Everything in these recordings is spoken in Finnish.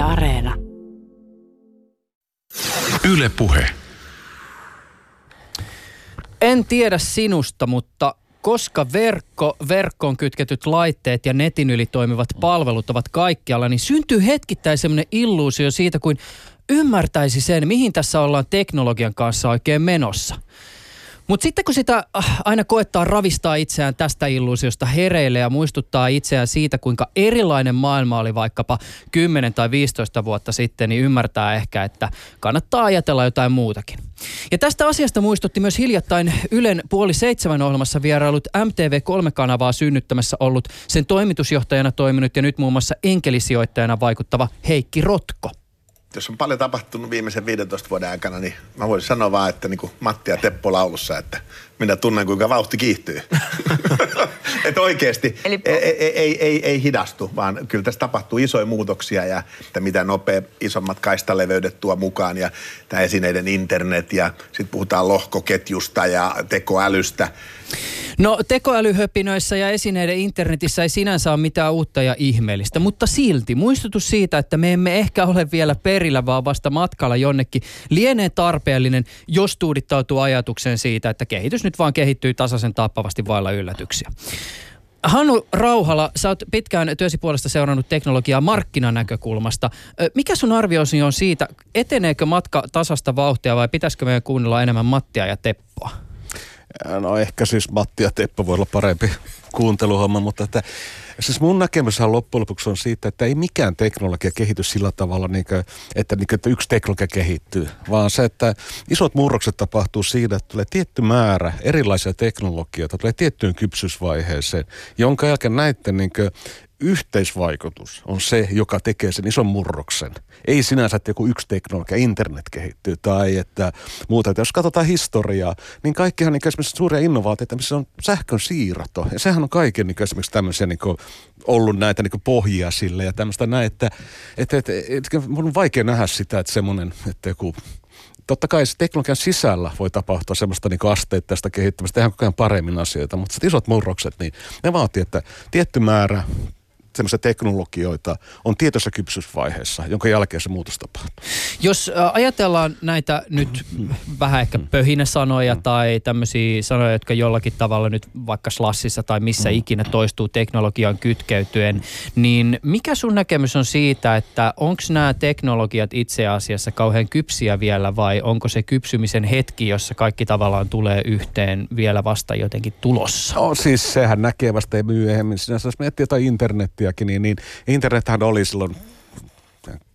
Yle Areena. Yle Puhe. En tiedä sinusta, mutta koska verkko, verkkoon kytketyt laitteet ja netin yli toimivat palvelut ovat kaikkialla, niin syntyy hetkittäin sellainen illuusio siitä, kuin ymmärtäisi sen, mihin tässä ollaan teknologian kanssa oikein menossa. Mutta sitten kun sitä äh, aina koettaa ravistaa itseään tästä illuusiosta hereille ja muistuttaa itseään siitä, kuinka erilainen maailma oli vaikkapa 10 tai 15 vuotta sitten, niin ymmärtää ehkä, että kannattaa ajatella jotain muutakin. Ja tästä asiasta muistutti myös hiljattain Ylen puoli seitsemän ohjelmassa vierailut MTV3-kanavaa synnyttämässä ollut sen toimitusjohtajana toiminut ja nyt muun muassa enkelisijoittajana vaikuttava Heikki Rotko jos on paljon tapahtunut viimeisen 15 vuoden aikana, niin mä voisin sanoa vaan, että niin kuin Matti ja Teppo laulussa, että minä tunnen kuinka vauhti kiihtyy. että oikeasti Eli... ei, ei, ei, ei, ei hidastu, vaan kyllä tässä tapahtuu isoja muutoksia ja että mitä nopea isommat kaistaleveydet tuo mukaan ja tämä esineiden internet ja sitten puhutaan lohkoketjusta ja tekoälystä. No tekoälyhöpinöissä ja esineiden internetissä ei sinänsä ole mitään uutta ja ihmeellistä, mutta silti muistutus siitä, että me emme ehkä ole vielä perillä, vaan vasta matkalla jonnekin, lienee tarpeellinen, jos tuudittautuu ajatukseen siitä, että kehitys nyt vaan kehittyy tasaisen tappavasti vailla yllätyksiä. Hannu Rauhala, sä oot pitkään työsi puolesta seurannut teknologiaa markkinanäkökulmasta. Mikä sun arviosi on siitä, eteneekö matka tasasta vauhtia vai pitäisikö meidän kuunnella enemmän Mattia ja Teppoa? No ehkä siis Matti ja Teppo voi olla parempi kuunteluhomma, mutta että, siis mun näkemyshän loppujen lopuksi on siitä, että ei mikään teknologia kehity sillä tavalla, niin kuin, että, niin kuin, että yksi teknologia kehittyy, vaan se, että isot murrokset tapahtuu siinä, että tulee tietty määrä erilaisia teknologioita, tulee tiettyyn kypsyysvaiheeseen, jonka jälkeen näiden niin kuin, yhteisvaikutus on se, joka tekee sen ison murroksen. Ei sinänsä, että joku yksi teknologia, internet kehittyy tai että muuta. Että jos katsotaan historiaa, niin kaikkihan niin esimerkiksi suuria innovaatioita, missä on sähkön siirto. Ja sehän on kaiken niin esimerkiksi tämmöisiä niin ollut näitä niin pohjia sille ja tämmöistä näin, että, että, että, että, että on vaikea nähdä sitä, että semmoinen, että joku totta kai se teknologian sisällä voi tapahtua semmoista niin asteittaista kehittämistä, tehdään koko ajan paremmin asioita, mutta isot murrokset, niin ne vaatii, että tietty määrä semmoisia teknologioita on tietoisessa kypsyysvaiheessa, jonka jälkeen se muutos tapahtuu. Jos ajatellaan näitä nyt vähän ehkä pöhinä-sanoja mm. tai tämmöisiä sanoja, jotka jollakin tavalla nyt vaikka slassissa tai missä mm. ikinä toistuu teknologian kytkeytyen, niin mikä sun näkemys on siitä, että onko nämä teknologiat itse asiassa kauhean kypsiä vielä vai onko se kypsymisen hetki, jossa kaikki tavallaan tulee yhteen vielä vasta jotenkin tulossa? No siis sehän näkee vasta myöhemmin. Sinänsä jos miettii jotain internettiä, mediakin, niin, niin internethän oli silloin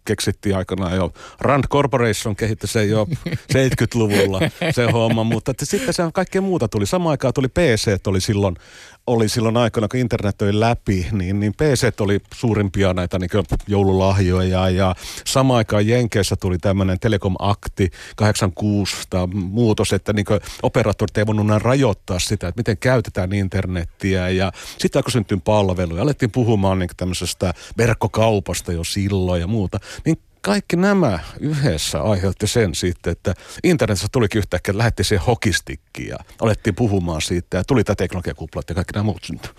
keksittiin aikanaan jo. Rand Corporation kehitti sen jo 70-luvulla se homma, mutta sitten se kaikkea muuta tuli. Samaan aikaan tuli PC, oli silloin oli silloin aikana, kun internet oli läpi, niin, niin PC oli suurimpia näitä niin joululahjoja ja samaan aikaan Jenkeissä tuli tämmöinen Telekom Akti 86 muutos, että niin operaattorit ei voinut rajoittaa sitä, että miten käytetään internettiä ja sitten kun syntyi palveluja, alettiin puhumaan niin tämmöisestä verkkokaupasta jo silloin ja muuta, niin kaikki nämä yhdessä aiheutti sen sitten, että internetissä tulikin yhtäkkiä, lähetti siihen hokistikkiin ja alettiin puhumaan siitä ja tuli tämä teknologiakuplat ja kaikki nämä muut syntyi.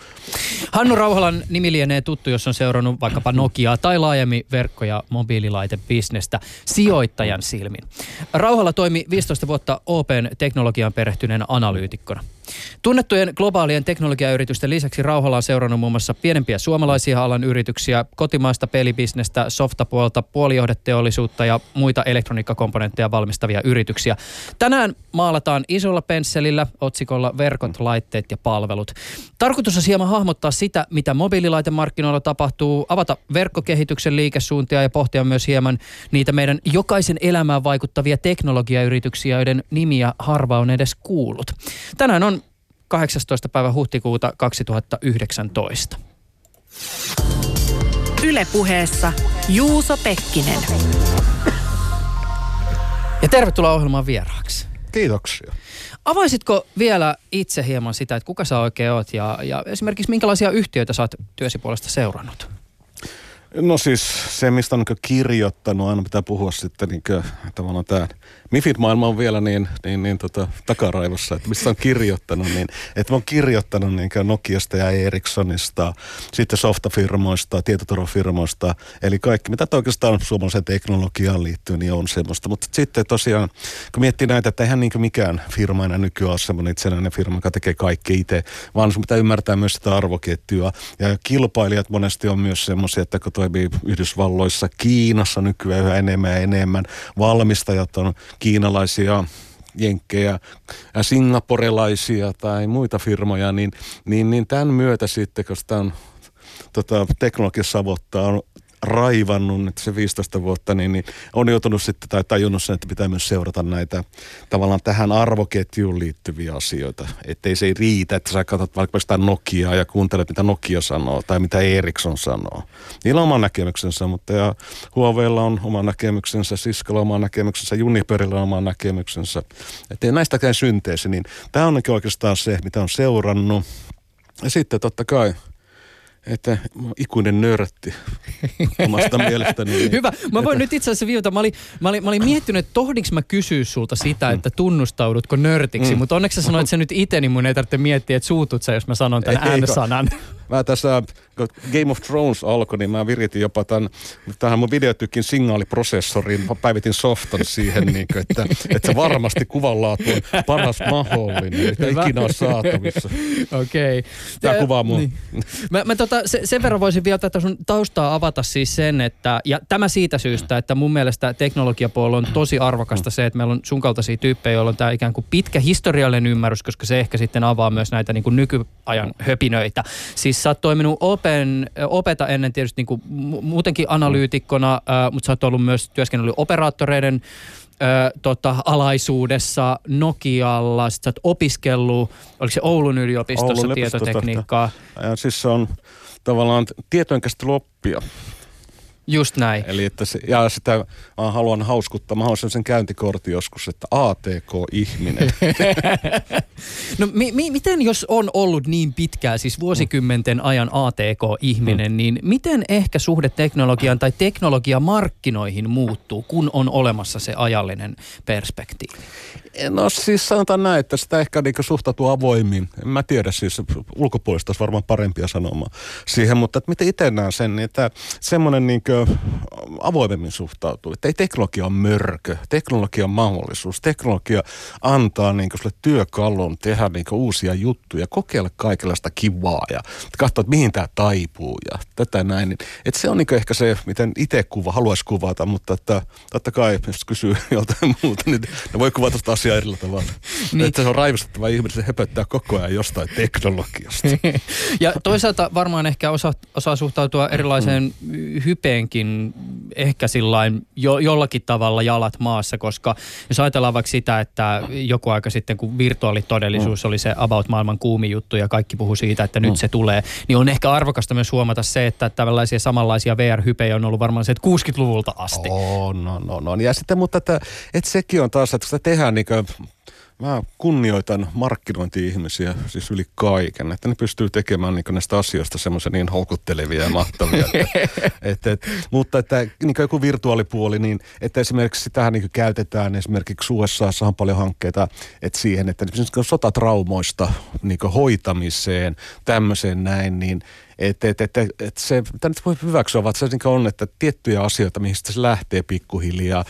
Hannu Rauhalan nimi lienee tuttu, jos on seurannut vaikkapa Nokiaa tai laajemmin verkko- ja mobiililaitebisnestä sijoittajan silmin. Rauhala toimi 15 vuotta Open teknologiaan perehtyneen analyytikkona. Tunnettujen globaalien teknologiayritysten lisäksi Rauhala on seurannut muun muassa pienempiä suomalaisia alan yrityksiä, kotimaista pelibisnestä, softapuolta, puolijohdeteollisuutta ja muita elektroniikkakomponentteja valmistavia yrityksiä. Tänään maalataan isolla pensselillä otsikolla verkot, laitteet ja palvelut. Tarkoitus on hieman hahmottaa sitä, mitä mobiililaitemarkkinoilla tapahtuu, avata verkkokehityksen liikesuuntia ja pohtia myös hieman niitä meidän jokaisen elämään vaikuttavia teknologiayrityksiä, joiden nimiä harva on edes kuullut. Tänään on 18. päivä huhtikuuta 2019. Ylepuheessa Juuso Pekkinen. Ja tervetuloa ohjelmaan vieraaksi. Kiitoksia. Avaisitko vielä itse hieman sitä, että kuka sä oikein oot ja, ja esimerkiksi minkälaisia yhtiöitä sä oot työsi puolesta seurannut? No siis se, mistä on niin kirjoittanut, aina pitää puhua sitten niin kuin, tavallaan tämä Mifid-maailma on vielä niin, niin, niin tota, takaraivossa, että mistä on kirjoittanut, niin että oon kirjoittanut niin Nokiasta ja Ericssonista, sitten softafirmoista, tietoturvafirmoista, eli kaikki, mitä oikeastaan suomalaiseen teknologiaan liittyy, niin on semmoista. Mutta sitten tosiaan, kun miettii näitä, että eihän niin mikään firma enää nykyään ole semmoinen itsenäinen firma, joka tekee kaikki itse, vaan sun pitää ymmärtää myös sitä arvoketjua. Ja kilpailijat monesti on myös semmoisia, että kun toimii Yhdysvalloissa, Kiinassa nykyään yhä enemmän ja enemmän, valmistajat on kiinalaisia jenkkejä, singaporelaisia tai muita firmoja, niin, niin, niin tämän myötä sitten, koska tämä on tota, teknologia savottaa, on raivannut että se 15 vuotta, niin, niin on joutunut sitten tai tajunnut sen, että pitää myös seurata näitä tavallaan tähän arvoketjuun liittyviä asioita. Että ei se ei riitä, että sä katsot vaikka sitä Nokiaa ja kuuntelet, mitä Nokia sanoo tai mitä Ericsson sanoo. Niillä on oma näkemyksensä, mutta ja Huaweilla on oma näkemyksensä, Siskalla on oma näkemyksensä, Juniperilla on oma näkemyksensä. Että ei näistäkään synteesi, niin tämä on oikeastaan se, mitä on seurannut. Ja sitten totta kai – että ikuinen nörtti omasta mielestäni. Niin, Hyvä. Mä voin että... nyt itse asiassa viivata. Mä olin, mä olin, mä olin miettinyt, että tohdinko mä kysyä sulta sitä, että tunnustaudutko nörtiksi, mm. mutta onneksi sä sanoit se nyt itse, niin mun ei tarvitse miettiä, että suutut sä, jos mä sanon tämän N-sanan. Mä tässä, kun Game of Thrones alkoi, niin mä viritin jopa tämän, tähän mun videotykin signaaliprosessoriin, mä päivitin softan siihen, niin kuin, että, että se varmasti kuvanlaatu on paras mahdollinen, että ikinä on saatavissa. Okei. Okay. Tämä kuvaa mun. Niin. Mä, mä tota, se, sen verran voisin vielä tätä sun taustaa avata siis sen, että, ja tämä siitä syystä, että mun mielestä teknologiapuolella on tosi arvokasta se, että meillä on sun kaltaisia tyyppejä, joilla on tämä ikään kuin pitkä historiallinen ymmärrys, koska se ehkä sitten avaa myös näitä niin kuin nykyajan höpinöitä. Siis sä oot toiminut Open, Opeta ennen tietysti niin kuin muutenkin analyytikkona, mutta sä oot ollut myös työskennellyt operaattoreiden äh, tota, alaisuudessa Nokialla. Sitten sä oot opiskellut, oliko se Oulun yliopistossa Oulun tietotekniikkaa? Ja siis se on tavallaan tietojenkäsittelyoppia. Just näin. Eli että se, ja sitä mä haluan hauskuttaa, mä haluan sen käyntikortin joskus, että ATK-ihminen. no mi- mi- miten jos on ollut niin pitkään, siis vuosikymmenten ajan ATK-ihminen, mm. niin miten ehkä suhde teknologiaan tai teknologiamarkkinoihin muuttuu, kun on olemassa se ajallinen perspektiivi? No siis sanotaan näin, että sitä ehkä niin suhtautuu avoimmin. En mä tiedä siis, ulkopuolista olisi varmaan parempia sanomaa siihen, mutta että miten itse näen sen, niin että semmoinen niin avoimemmin suhtautuu. Että ei teknologia on mörkö, teknologia on mahdollisuus. Teknologia antaa niin sulle työkalun tehdä niin uusia juttuja, kokeilla kaikenlaista kivaa ja katsoa, että mihin tämä taipuu ja tätä näin. Niin, että se on niin ehkä se, miten itse kuva, haluaisi kuvata, mutta että totta kai, jos kysyy joltain muuta, niin ne voi kuvata sitä asiaa eri tavalla. niin. Että se on raivostuttava ihminen, se höpöttää koko ajan jostain teknologiasta. ja toisaalta varmaan ehkä osa, osaa suhtautua erilaiseen mm. hypeenkin ehkä sillain jo, jollakin tavalla jalat maassa, koska jos ajatellaan vaikka sitä, että joku aika sitten, kun virtuaalitodellisuus mm. oli se about maailman kuumi juttu ja kaikki puhuu siitä, että nyt mm. se tulee, niin on ehkä arvokasta myös huomata se, että tällaisia samanlaisia VR-hypejä on ollut varmaan se, että 60-luvulta asti. On, no, no, no. Ja sitten, mutta että, että sekin on taas, että sitä tehdään niin kuin Mä kunnioitan markkinointi-ihmisiä siis yli kaiken, että ne pystyy tekemään niin näistä asioista semmoisia niin houkuttelevia ja mahtavia. että, et, et, mutta että niin joku virtuaalipuoli, niin että esimerkiksi sitähän niin käytetään esimerkiksi USAssa on paljon hankkeita että siihen, että sotatraumoista niin hoitamiseen, tämmöiseen näin, niin että et, et, et, et se, mitä nyt voi hyväksyä, vaan se niin on, että tiettyjä asioita, mihin se lähtee pikkuhiljaa,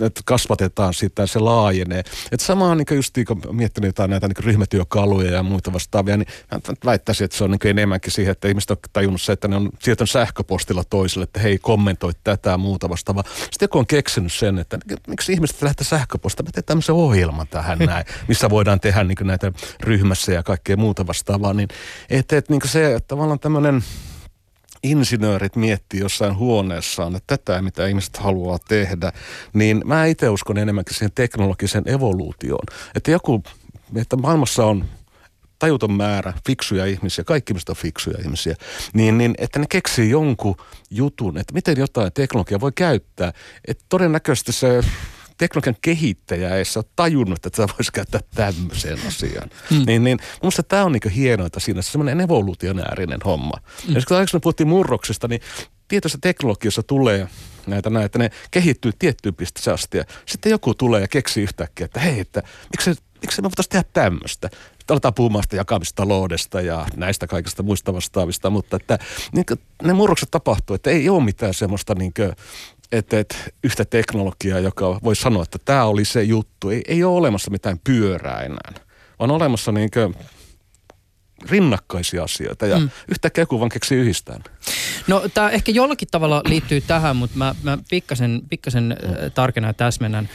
että kasvatetaan sitä, se laajenee. Että samaa niin just kun miettinyt jotain näitä niin ryhmätyökaluja ja muita vastaavia, niin väittäisin, että se on niin enemmänkin siihen, että ihmiset on tajunnut se, että ne on siirtynyt sähköpostilla toiselle, että hei kommentoi tätä ja muuta vastaavaa. Sitten joku on keksinyt sen, että miksi ihmiset lähtee sähköpostilla, me teemme tämmöisen ohjelman tähän näin, missä voidaan tehdä niin näitä ryhmässä ja kaikkea muuta vastaavaa. Niin, että, että niin se että tavallaan tämmöinen insinöörit miettii jossain huoneessaan, että tätä mitä ihmiset haluaa tehdä, niin mä itse uskon enemmänkin siihen teknologiseen evoluutioon. Että joku, että maailmassa on tajuton määrä fiksuja ihmisiä, kaikki mistä on fiksuja ihmisiä, niin, niin että ne keksii jonkun jutun, että miten jotain teknologiaa voi käyttää. Että todennäköisesti se teknologian kehittäjä ei ole tajunnut, että tämä voisi käyttää tämmöiseen asiaan. Hmm. Niin, niin minusta tämä on niin hienointa siinä, se semmoinen evoluutionäärinen homma. Hmm. Ja kun me puhuttiin murroksesta, niin tietyissä teknologiassa tulee näitä näitä, ne kehittyy tiettyyn pisteeseen asti ja sitten joku tulee ja keksii yhtäkkiä, että hei, että miksi, miksi me voitaisiin tehdä tämmöistä aletaan puhumaan sitä jakamistaloudesta ja näistä kaikista muista vastaavista, mutta että niin ne murrokset tapahtuu, että ei ole mitään semmoista niin kuin, että, että yhtä teknologiaa, joka voi sanoa, että tämä oli se juttu. Ei, ei ole olemassa mitään pyörää enää, vaan olemassa niin kuin rinnakkaisia asioita ja mm. yhtäkkiä joku vaan keksii yhdistään. No tämä ehkä jollakin tavalla liittyy tähän, mutta mä, mä pikkasen, pikkasen äh, tarkennan ja täsmennän.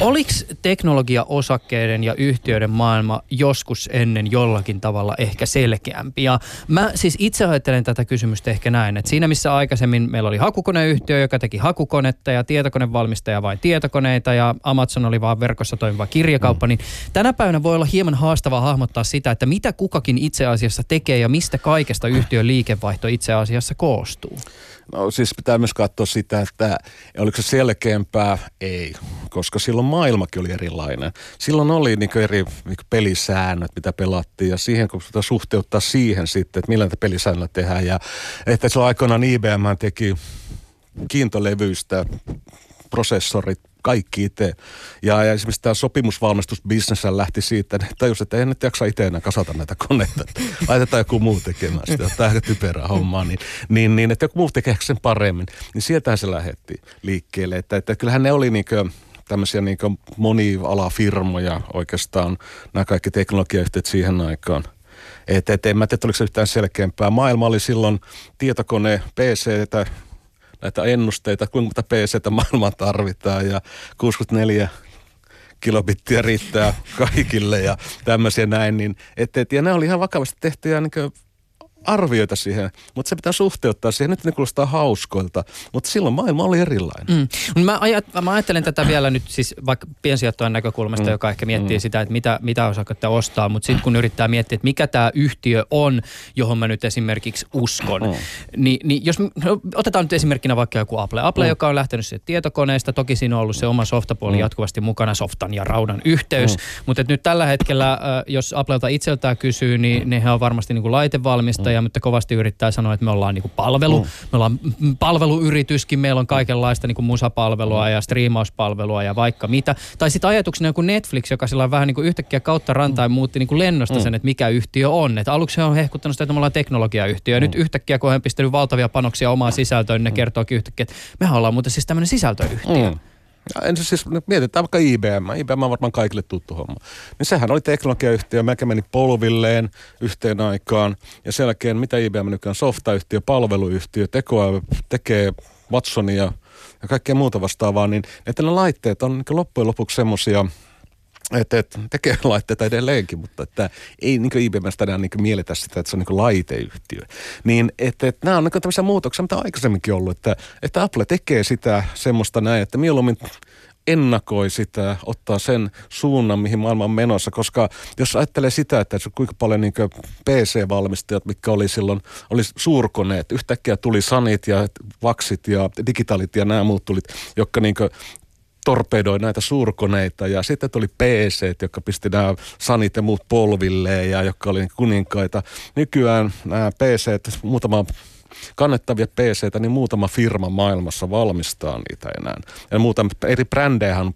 Oliko teknologiaosakkeiden ja yhtiöiden maailma joskus ennen jollakin tavalla ehkä selkeämpi? Ja mä siis itse ajattelen tätä kysymystä ehkä näin, että siinä missä aikaisemmin meillä oli hakukoneyhtiö, joka teki hakukonetta ja tietokonevalmistaja vain tietokoneita ja Amazon oli vaan verkossa toimiva kirjakauppa, mm. niin tänä päivänä voi olla hieman haastavaa hahmottaa sitä, että mitä kukakin itse asiassa tekee ja mistä kaikesta yhtiön liikevaihto itse asiassa koostuu. No siis pitää myös katsoa sitä, että oliko se selkeämpää? Ei, koska silloin maailmakin oli erilainen. Silloin oli niin eri niin pelisäännöt, mitä pelattiin ja siihen kun sitä suhteuttaa siihen sitten, että millä näitä pelisäännöillä tehdään. Ja että silloin aikoinaan IBM teki kiintolevyistä prosessorit kaikki itse. Ja, ja esimerkiksi tämä sopimusvalmistusbisnes lähti siitä, että tajus, että ei nyt jaksa itse enää kasata näitä koneita. Laitetaan joku muu tekemään sitä. Tämä typerää hommaa. Niin, niin, niin, että joku muu tekee sen paremmin. Niin sieltähän se lähetti liikkeelle. Että, että kyllähän ne oli niinkö tämmöisiä niin monialafirmoja oikeastaan, nämä kaikki teknologiayhtiöt siihen aikaan. Että et, en mä tiedä, oliko se yhtään selkeämpää. Maailma oli silloin tietokone, PC, näitä ennusteita, kuinka monta PCtä maailmaan tarvitaan ja 64 kilobittiä riittää kaikille ja tämmöisiä näin. Niin, et, et, ja nämä oli ihan vakavasti tehtyjä niin arvioita siihen, mutta se pitää suhteuttaa siihen. Nyt ne kuulostaa hauskoilta, mutta silloin maailma oli erilainen. Mm. Mä, ajat, mä ajattelen tätä vielä nyt siis vaikka piensijoittajan näkökulmasta, mm. joka ehkä miettii mm. sitä, että mitä, mitä osaketta ostaa, mutta sitten kun yrittää miettiä, että mikä tämä yhtiö on, johon mä nyt esimerkiksi uskon, mm. niin, niin jos no, otetaan nyt esimerkkinä vaikka joku Apple. Apple, mm. joka on lähtenyt siitä tietokoneesta, toki siinä on ollut se oma softapuoli mm. jatkuvasti mukana, softan ja raudan yhteys, mm. mutta nyt tällä hetkellä, jos Applelta itseltään kysyy, niin nehän on varmasti niin kuin laitevalmistaja, kuluttajia, mutta kovasti yrittää sanoa, että me ollaan niin kuin palvelu. Mm. Me ollaan palveluyrityskin, meillä on kaikenlaista niin kuin musapalvelua ja striimauspalvelua ja vaikka mitä. Tai sitten ajatuksena joku Netflix, joka sillä vähän niin kuin yhtäkkiä kautta rantain mm. muutti niin kuin lennosta mm. sen, että mikä yhtiö on. Et aluksi he on hehkuttanut sitä, että me ollaan teknologiayhtiö. Ja mm. nyt yhtäkkiä, kun he on pistänyt valtavia panoksia omaa sisältöön, niin ne mm. kertookin yhtäkkiä, että mehän ollaan muuten siis tämmöinen sisältöyhtiö. Mm. Ensin siis mietitään vaikka IBM. IBM on varmaan kaikille tuttu homma. Niin sehän oli teknologiayhtiö, melkein meni polvilleen yhteen aikaan. Ja sen jälkeen, mitä IBM nykyään, softayhtiö, palveluyhtiö, tekoa, tekee Watsonia ja kaikkea muuta vastaavaa, niin että ne laitteet on niin loppujen lopuksi semmoisia – että, että tekee laitteita edelleenkin, mutta että ei niin IBMstä enää niin mielletä sitä, että se on niin laiteyhtiö. Niin että, että nämä on niin tämmöisiä muutoksia, mitä aikaisemminkin ollut, että, että Apple tekee sitä semmoista näin, että mieluummin ennakoi sitä, ottaa sen suunnan, mihin maailma on menossa, koska jos ajattelee sitä, että kuinka paljon niin PC-valmistajat, mitkä oli silloin, oli suurkoneet, yhtäkkiä tuli sanit ja vaksit ja digitaalit ja nämä muut tulit, jotka niin torpedoi näitä suurkoneita ja sitten tuli PC, jotka pisti nämä sanit ja muut polvilleen ja jotka oli kuninkaita. Nykyään nämä PC, muutama kannettavia pc niin muutama firma maailmassa valmistaa niitä enää. Ja muuta, eri brändejä on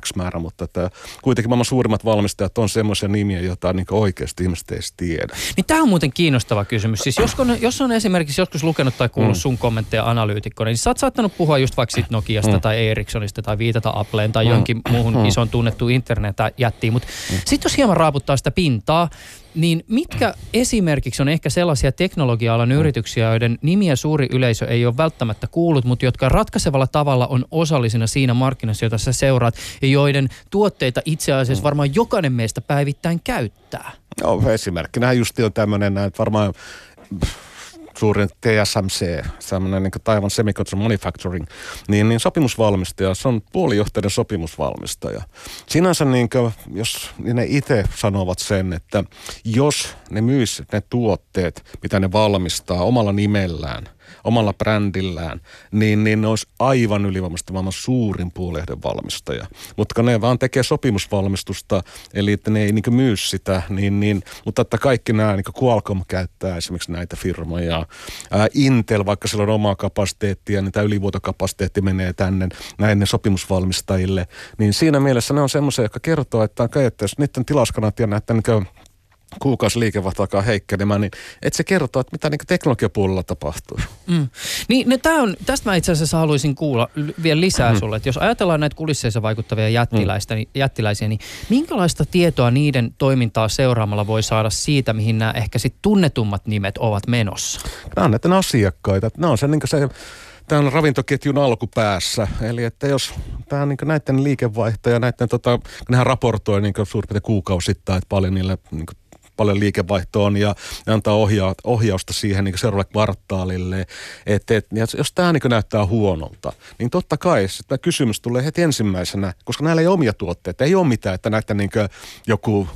X määrä, mutta että kuitenkin maailman suurimmat valmistajat on semmoisia nimiä, joita niin oikeasti ihmiset ei tiedä. Niin tämä on muuten kiinnostava kysymys. Siis jos on, jos on esimerkiksi joskus lukenut tai kuullut mm. sun kommentteja analyytikkona, niin sä oot saattanut puhua just vaikka sit Nokiasta mm. tai Ericssonista tai viitata Appleen tai mm. johonkin muuhun mm. ison tunnettuun internet-jättiin. Mutta mm. sitten jos hieman raaputtaa sitä pintaa, niin mitkä esimerkiksi on ehkä sellaisia teknologia-alan mm. yrityksiä, joiden nimiä suuri yleisö ei ole välttämättä kuullut, mutta jotka ratkaisevalla tavalla on osallisina siinä markkinassa, jota sä seuraat, ja joiden tuotteita itse asiassa mm. varmaan jokainen meistä päivittäin käyttää? No esimerkkinä just on tämmöinen, että varmaan suurin TSMC, sellainen niin Taiwan Semiconductor Manufacturing, niin, niin sopimusvalmistaja, se on puolijohtainen sopimusvalmistaja. Sinänsä niin kuin, jos ne itse sanovat sen, että jos ne myis ne tuotteet, mitä ne valmistaa omalla nimellään – omalla brändillään, niin, niin ne olisi aivan ylivoimaisesti maailman suurin puolehden valmistaja. Mutta ne vaan tekee sopimusvalmistusta, eli että ne ei niin myy sitä, niin, niin, mutta että kaikki nämä, niin Qualcomm käyttää esimerkiksi näitä firmoja. Ää, Intel, vaikka sillä on omaa kapasiteettia, niin tämä ylivuotokapasiteetti menee tänne näille sopimusvalmistajille, niin siinä mielessä ne on semmoisia, jotka kertoo, että, okay, että jos niiden tilauskanat ja näiden niin kuukausi liikevaihto alkaa heikkenemään, niin että se kertoo, että mitä niin teknologiapuolella tapahtuu. Mm. Niin, no tää on, tästä mä itse asiassa haluaisin kuulla vielä lisää mm. sulle, että jos ajatellaan näitä kulisseissa vaikuttavia jättiläistä, mm. niin, jättiläisiä, niin minkälaista tietoa niiden toimintaa seuraamalla voi saada siitä, mihin nämä ehkä sitten tunnetummat nimet ovat menossa? Nämä on näiden asiakkaita, nämä on se, niin se tämän ravintoketjun alkupäässä. Eli että jos tämä niin näiden liikevaihto ja näiden, tota, nehän raportoi niin suurin piirtein kuukausittain, että paljon niille niin paljon liikevaihtoon ja ne antaa ohja, ohjausta siihen niin seuraavalle kvartaalille. Et, et, jos tämä niin näyttää huonolta, niin totta kai tämä kysymys tulee heti ensimmäisenä, koska näillä ei ole omia tuotteita, ei ole mitään, että näitä niin joku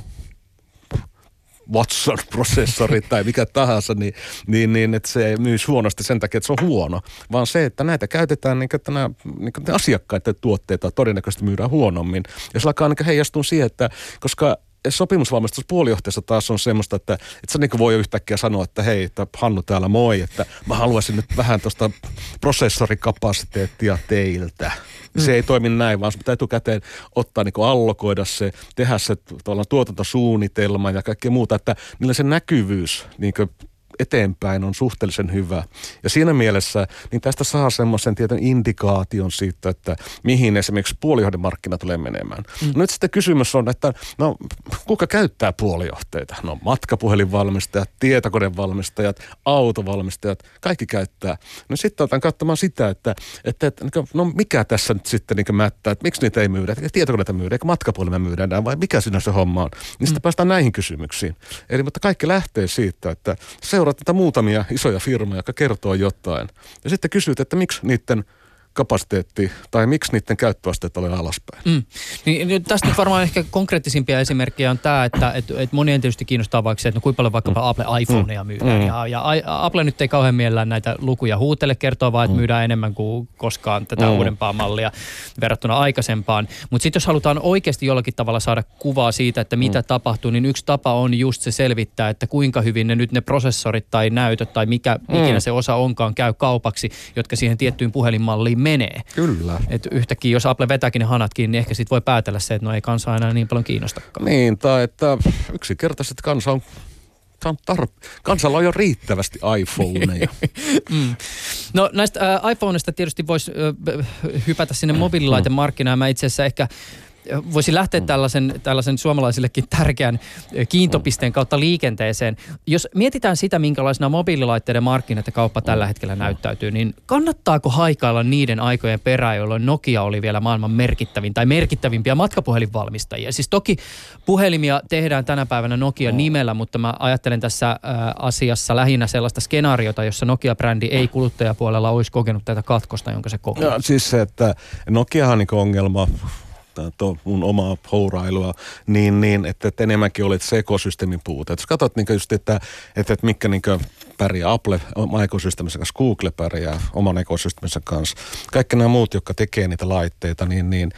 Watson-prosessori tai mikä tahansa, niin, niin, niin että se myy huonosti sen takia, että se on huono, vaan se, että näitä käytetään, niin että nämä niin kuin asiakkaiden tuotteita todennäköisesti myydään huonommin. Ja se alkaa niin heijastua siihen, että koska sopimusvalmistus puolijohteessa taas on semmoista, että et sä niin voi yhtäkkiä sanoa, että hei, että Hannu täällä moi, että mä haluaisin nyt vähän tuosta prosessorikapasiteettia teiltä. Mm. Se ei toimi näin, vaan sun pitää etukäteen ottaa, niin allokoida se, tehdä se tuotantosuunnitelma ja kaikkea muuta, että niillä se näkyvyys niin eteenpäin on suhteellisen hyvä. Ja siinä mielessä niin tästä saa semmoisen tietyn indikaation siitä, että mihin esimerkiksi puolijohdemarkkina tulee menemään. Mm. Nyt sitten kysymys on, että no kuka käyttää puolijohteita? No matkapuhelinvalmistajat, tietokonevalmistajat, autovalmistajat, kaikki käyttää. No sitten otan katsomaan sitä, että, että, että no mikä tässä nyt sitten niin mättää, että miksi niitä ei myydä, tietokoneita myydä, eikä matkapuhelima myydään vai mikä siinä se homma on. Niin sitten mm. päästään näihin kysymyksiin. Eli mutta kaikki lähtee siitä, että seura seuraa tätä muutamia isoja firmoja, jotka kertoo jotain. Ja sitten kysyt, että miksi niiden – kapasiteetti tai miksi niiden käyttöasteet ole alaspäin. Mm. Niin, tästä nyt varmaan ehkä konkreettisimpia esimerkkejä on tämä, että et, et monien tietysti kiinnostaa vaikka se, että no kuinka paljon vaikkapa mm. Apple iPhoneja mm. myydään. Mm. Ja, ja Apple nyt ei kauhean mielellään näitä lukuja huutele, kertoo vaan, että mm. myydään enemmän kuin koskaan tätä mm. uudempaa mallia verrattuna aikaisempaan. Mutta sitten jos halutaan oikeasti jollakin tavalla saada kuvaa siitä, että mitä mm. tapahtuu, niin yksi tapa on just se selvittää, että kuinka hyvin ne nyt ne prosessorit tai näytöt tai mikä mm. ikinä se osa onkaan käy kaupaksi, jotka siihen tiettyyn puhelinmalliin menee. Kyllä. Et yhtäkkiä, jos Apple vetääkin ne hanatkin, niin ehkä sitten voi päätellä se, että no ei kansa enää niin paljon kiinnostakaan. Niin, tai että yksinkertaisesti kansa on tar- kansalla on jo riittävästi iPhoneja. mm. No näistä äh, iPhoneista tietysti voisi äh, hypätä sinne mobiililaitemarkkinaan. Mä itse asiassa ehkä voisi lähteä mm. tällaisen, tällaisen suomalaisillekin tärkeän kiintopisteen kautta liikenteeseen. Jos mietitään sitä, minkälaisena mobiililaitteiden markkinat ja kauppa tällä hetkellä näyttäytyy, niin kannattaako haikailla niiden aikojen perään, jolloin Nokia oli vielä maailman merkittävin tai merkittävimpiä matkapuhelinvalmistajia? Siis toki puhelimia tehdään tänä päivänä Nokia nimellä, mutta mä ajattelen tässä asiassa lähinnä sellaista skenaariota, jossa Nokia-brändi ei kuluttajapuolella olisi kokenut tätä katkosta, jonka se kokee. No, siis se, että Nokiahan on niin ongelma tuo mun omaa hourailua, niin, niin että, että enemmänkin olet se ekosysteemin puute. Että jos katsot niin just, että, että, että mitkä niin pärjää Apple oma ekosysteemissä kanssa, Google pärjää oman ekosysteemissä kanssa, kaikki nämä muut, jotka tekee niitä laitteita, niin, niin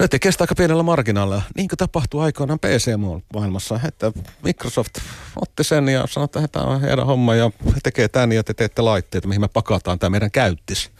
ne tekee sitä aika pienellä marginaalilla. Niin kuin tapahtui aikoinaan PC-maailmassa, että Microsoft otti sen ja sanoi, että tämä on heidän homma ja he tekee tämän ja te teette laitteita, mihin me pakataan tämä meidän käyttis.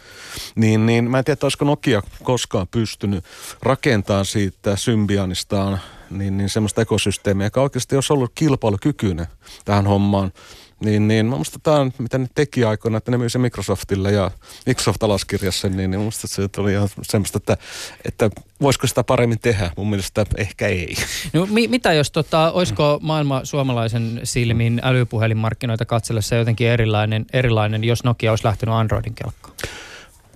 Niin, niin mä en tiedä, olisiko Nokia koskaan pystynyt rakentamaan siitä symbianistaan niin, niin semmoista ekosysteemiä, joka oikeasti olisi ollut kilpailukykyinen tähän hommaan niin, niin musta tämä mitä ne teki aikoina, että ne myy se Microsoftille ja Microsoft alaskirjassa sen, niin, niin musta se oli ihan semmoista, että, että voisiko sitä paremmin tehdä? Mun mielestä ehkä ei. No mi- mitä jos, tota, olisiko maailma suomalaisen silmin älypuhelinmarkkinoita katsellessa jotenkin erilainen, erilainen, jos Nokia olisi lähtenyt Androidin kelkkaan?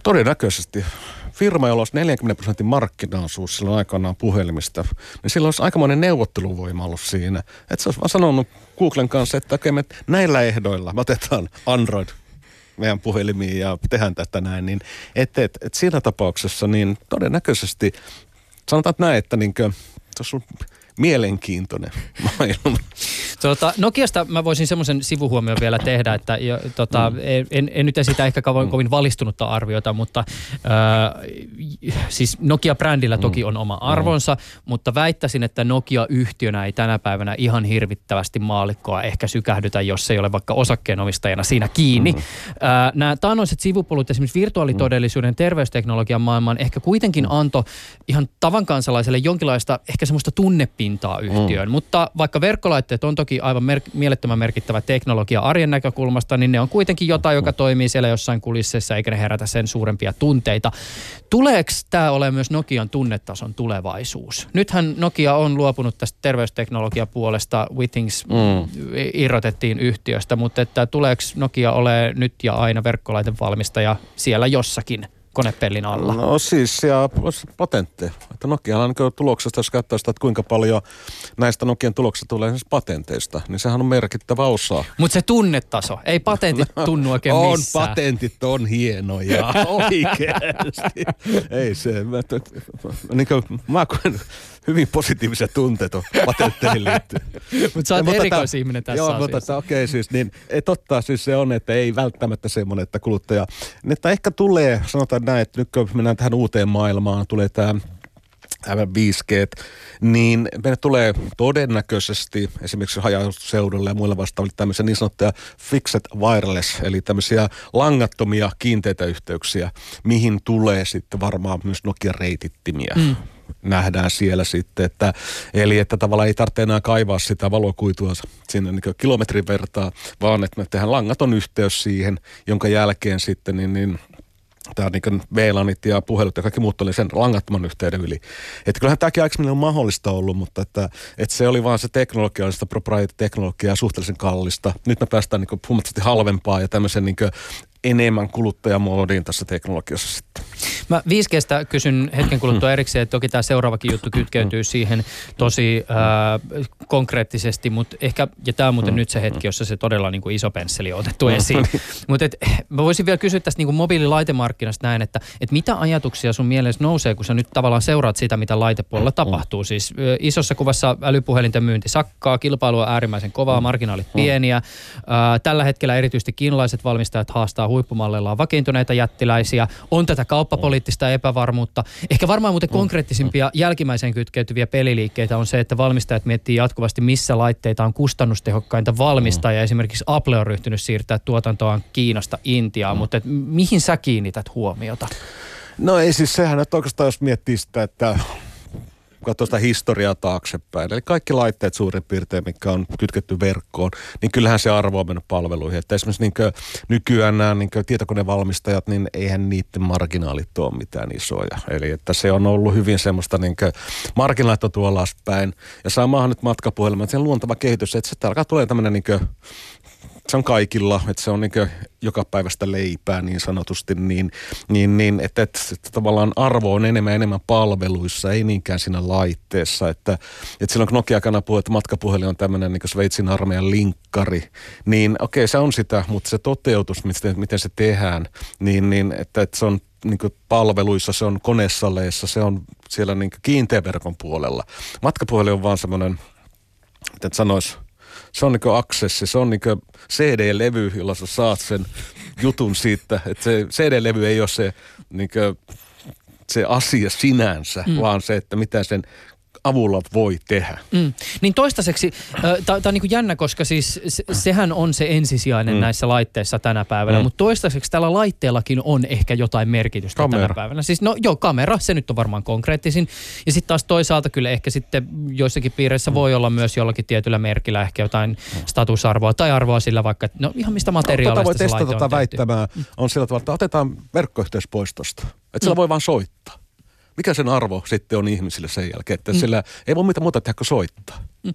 Todennäköisesti firma, jolla olisi 40 prosentin markkinaosuus silloin aikanaan puhelimista, niin sillä olisi aikamoinen neuvotteluvoima ollut siinä. Että se olisi vaan sanonut Googlen kanssa, että okay, me näillä ehdoilla me otetaan Android meidän puhelimiin ja tehdään tätä näin, niin että et, et siinä tapauksessa niin todennäköisesti, sanotaan näin, että niin kuin, jos mielenkiintoinen maailma. Tuota, Nokiasta mä voisin semmoisen sivuhuomion vielä tehdä, että jo, tota, mm. en, en nyt esitä ehkä kovin, mm. kovin valistunutta arviota, mutta äh, siis Nokia-brändillä mm. toki on oma arvonsa, mm. mutta väittäisin, että Nokia-yhtiönä ei tänä päivänä ihan hirvittävästi maalikkoa ehkä sykähdytä, jos ei ole vaikka osakkeenomistajana siinä kiinni. Mm. Äh, nämä taannoiset sivupolut esimerkiksi virtuaalitodellisuuden terveysteknologian maailman ehkä kuitenkin mm. anto ihan tavan kansalaiselle jonkinlaista ehkä semmoista tunnepintaa yhtiöön, mm. mutta vaikka verkkolaitteet on toki aivan mer- mielettömän merkittävä teknologia arjen näkökulmasta, niin ne on kuitenkin jotain, joka toimii siellä jossain kulisseissa eikä ne herätä sen suurempia tunteita. Tuleeko tämä ole myös Nokian tunnetason tulevaisuus? Nythän Nokia on luopunut tästä terveysteknologiapuolesta, Withings mm. irrotettiin yhtiöstä, mutta että tuleeko Nokia ole nyt ja aina verkkolaitevalmistaja siellä jossakin – konepellin alla? No siis ja patentteja. Että Nokialla niin tuloksesta, jos katsoo sitä, että kuinka paljon näistä Nokian tuloksista tulee esimerkiksi patenteista, niin sehän on merkittävä osa. Mutta se tunnetaso, ei patentit tunnu oikein on, missään. patentit on hienoja, oikeasti. ei se, mä, niin kuin, mä koen hyvin positiivisia tunteita patentteihin liittyen. Mutta sä oot erikoisihminen tässä Joo, mutta okei okay, siis, niin totta siis se on, että ei välttämättä semmoinen, että kuluttaja, että ehkä tulee, sanotaan näin, että nyt kun mennään tähän uuteen maailmaan, tulee tämä 5G, niin meille tulee todennäköisesti esimerkiksi hajausseudulle ja muilla vastaaville tämmöisiä niin sanottuja fixed wireless, eli tämmöisiä langattomia kiinteitä yhteyksiä, mihin tulee sitten varmaan myös Nokia-reitittimiä. Mm nähdään siellä sitten. Että, eli että tavallaan ei tarvitse enää kaivaa sitä valokuitua sinne niin kilometrin vertaa, vaan että me tehdään langaton yhteys siihen, jonka jälkeen sitten niin, niin tämä niin VLANit ja puhelut ja kaikki muut oli sen langattoman yhteyden yli. Että kyllähän tämäkin aikaisemmin on mahdollista ollut, mutta että, että se oli vaan se teknologiallista proprietary-teknologiaa suhteellisen kallista. Nyt me päästään niin huomattavasti halvempaa ja tämmöisen niin enemmän kuluttajamoodiin tässä teknologiassa sitten. Mä 5 kysyn hetken kuluttua erikseen, että toki tämä seuraavakin juttu kytkeytyy siihen tosi äh, konkreettisesti, mutta ehkä, ja tämä on muuten nyt se hetki, jossa se todella niin kuin iso pensseli on otettu esiin. mutta mä voisin vielä kysyä tästä niin kuin mobiililaitemarkkinasta näin, että et mitä ajatuksia sun mielestä nousee, kun sä nyt tavallaan seuraat sitä, mitä laitepuolella tapahtuu. Siis äh, isossa kuvassa älypuhelinten myynti sakkaa, kilpailu on äärimmäisen kovaa, marginaalit pieniä. Äh, tällä hetkellä erityisesti kiinalaiset valmistajat haastaa huippumalleilla on vakiintuneita jättiläisiä, on tätä kauppapoliittista epävarmuutta. Ehkä varmaan muuten konkreettisimpia jälkimmäiseen kytkeytyviä peliliikkeitä on se, että valmistajat miettii jatkuvasti, missä laitteita on kustannustehokkainta valmistaa. Ja esimerkiksi Apple on ryhtynyt siirtää tuotantoaan Kiinasta Intiaan, mutta et mihin sä kiinnität huomiota? No ei siis sehän, että oikeastaan jos miettii sitä, että katsoo sitä historiaa taaksepäin. Eli kaikki laitteet suurin piirtein, mikä on kytketty verkkoon, niin kyllähän se arvo on mennyt palveluihin. Että esimerkiksi niin nykyään nämä niin tietokonevalmistajat, niin eihän niiden marginaalit ole mitään isoja. Eli että se on ollut hyvin semmoista niin marginaalit on tuolla alaspäin. Ja samahan nyt matkapuhelma, että se on luontava kehitys, että se alkaa tulee tämmöinen niin se on kaikilla, että se on niin joka päivästä leipää niin sanotusti, niin, niin, niin että, että, että tavallaan arvo on enemmän enemmän palveluissa, ei niinkään siinä laitteessa. Että, että silloin kun Nokia-aikana puhui, että matkapuhelin on tämmöinen niin Sveitsin armeijan linkkari, niin okei, okay, se on sitä, mutta se toteutus, miten, miten se tehdään, niin, niin että, että se on niin palveluissa, se on konesaleissa, se on siellä niin kiinteän verkon puolella. Matkapuhelin on vaan semmoinen, miten sanoisi, se on niin aksessi, se on niin CD-levy, jolla sä saat sen jutun siitä, että se CD-levy ei ole se, niin se asia sinänsä, mm. vaan se, että mitä sen avulla voi tehdä. Mm. Niin toistaiseksi, äh, tämä on niin jännä, koska siis se, sehän on se ensisijainen mm. näissä laitteissa tänä päivänä, mm. mutta toistaiseksi tällä laitteellakin on ehkä jotain merkitystä kamera. tänä päivänä. Siis no joo, kamera, se nyt on varmaan konkreettisin. Ja sitten taas toisaalta kyllä ehkä sitten joissakin piireissä mm. voi olla myös jollakin tietyllä merkillä ehkä jotain mm. statusarvoa tai arvoa sillä vaikka, no ihan mistä materiaalista no, tota voi testata tota väittämää on sillä tavalla, että otetaan verkkoyhteys pois tosta. Että sillä mm. voi vaan soittaa mikä sen arvo sitten on ihmisille sen jälkeen, että mm. sillä ei voi mitään muuta tehdä kuin soittaa. Mm.